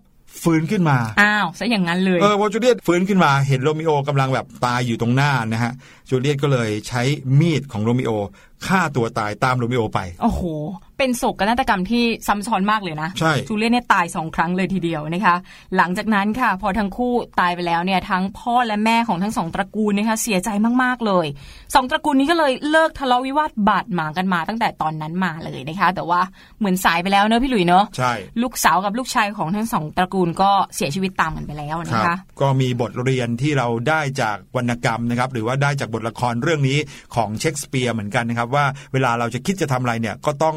ฟื้นขึ้นมา อ้าวซะอย่างนั้นเลย เออพอจูเลียตฟื้นขึ้นมา เห็นโรมิโอกำลังแบบตายอยู่ตรงหน้านะฮะ จูเลียตก็เลยใช้มีดของโรมิโอ ฆ่าตัวตายตามโรมิโอไป โอ้โห เป็นโศกนาฏกรรมที่ซ้ำซ้อนมากเลยนะ ใช่ จูเลียตเนี่ยตายสองครั้งเลยทีเดียวนะคะ หลังจากนั้นค่ะ พอทั้งคู่ตายไปแล้วเนี่ยทั้งพ่อและแม่ของทั้งสองตระกูลนะคะเสียใจมากๆเลย สองตระกูลนี้ก็เลยเลิกทะเลาะวิวาทบาดหมางกันมาตั้งแต่ตอนนั้นมาเลยนะคะ แต่ว่าเหมือนสายไปแล้วเนอะพี่หลุยเนอะ ใช่ ลูกสาวกับลูกชายของทั้งสองตระกูลก็เสียชีวิตตามกันไปแล้วคนะรับคะ ก็มีบทเรียนที่เราได้จากวรรณกรรมนะครับ หรือว่าได้จากบทละครเรื่องนี้ของเชคสเปียร์เหมือนกันนะครับว่าเวลาเราจะคิดจะทำอะไรเนี่ยก็ต้อง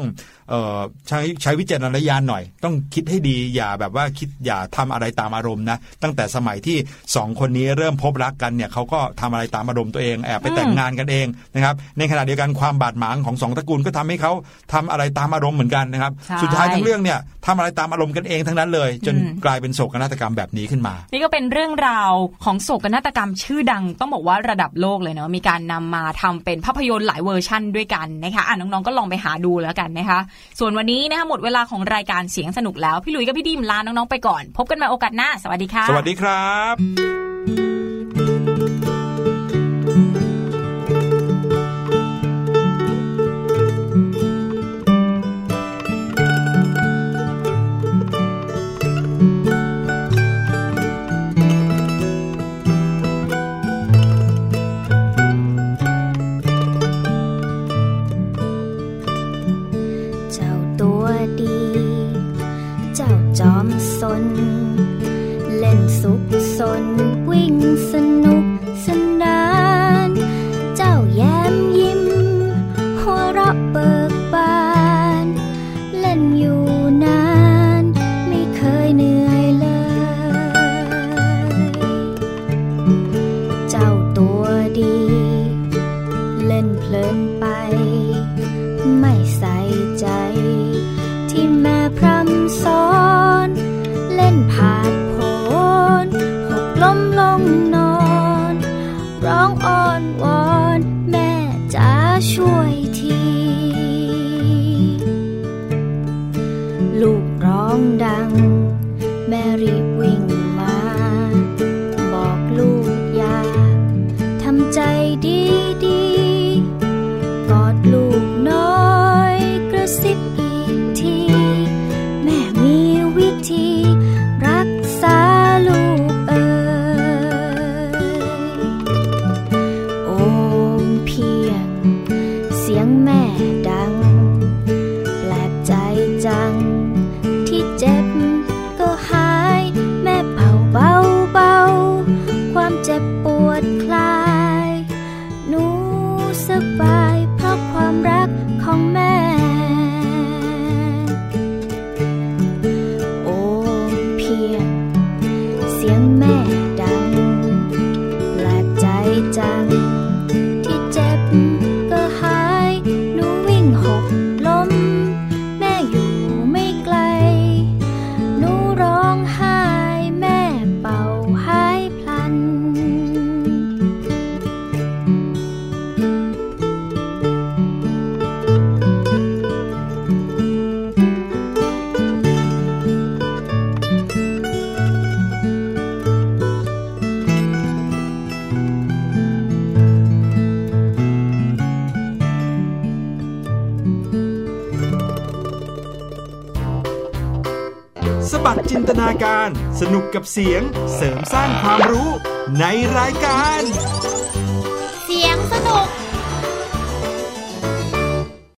เอ่อใช้ใช้วิจารณญาณหน่อย ต้องคิดให้ดีอย่าแบบว่าคิดอย่าทำอะไรตามอารมณ์นะตั้งแต่สมัยที่สองคนนี้เริ่มพบรักกันเนี่ยเขาก็ทำอะไรตามอารมณ์ตัวเองแอบไปแต่งงานกันเองนะครับในขณะเดียวกันความบาดหมางของสองตระกูลก็ทำให้เขาทำอะไรตามอารมณ์เหมือนกันนะครับใช่สุดท้ายทั้งเรื่องเนี่ยทำอะไรตามอารมณ์กันเองทั้งนั้นเลย จนอืมกลายเป็นโศกนาฏกรรมแบบนี้ขึ้นมา นี่ก็เป็นเรื่องราวของโศกนาฏกรรมชื่อดัง ต้องบอกว่าระดับโลกเลยเนาะมีการนำมาทำเป็นภาพยนตร์หลายเวอร์ชั่นด้วยกันนะคะอะน้องๆก็ลองไปหาดูแล้วกันนะคะ ส่วนวันนี้นะคะหมดเวลาของรายการเสียงสนุกแล้ว พี่ลุยกับพี่ดิมลาน้องๆไปก่อน พบกันใหม่โอกาสหน้า สวัสดีค่ะ สวัสดีครับ เสียงเสริมสร้างความรู้ในรายการ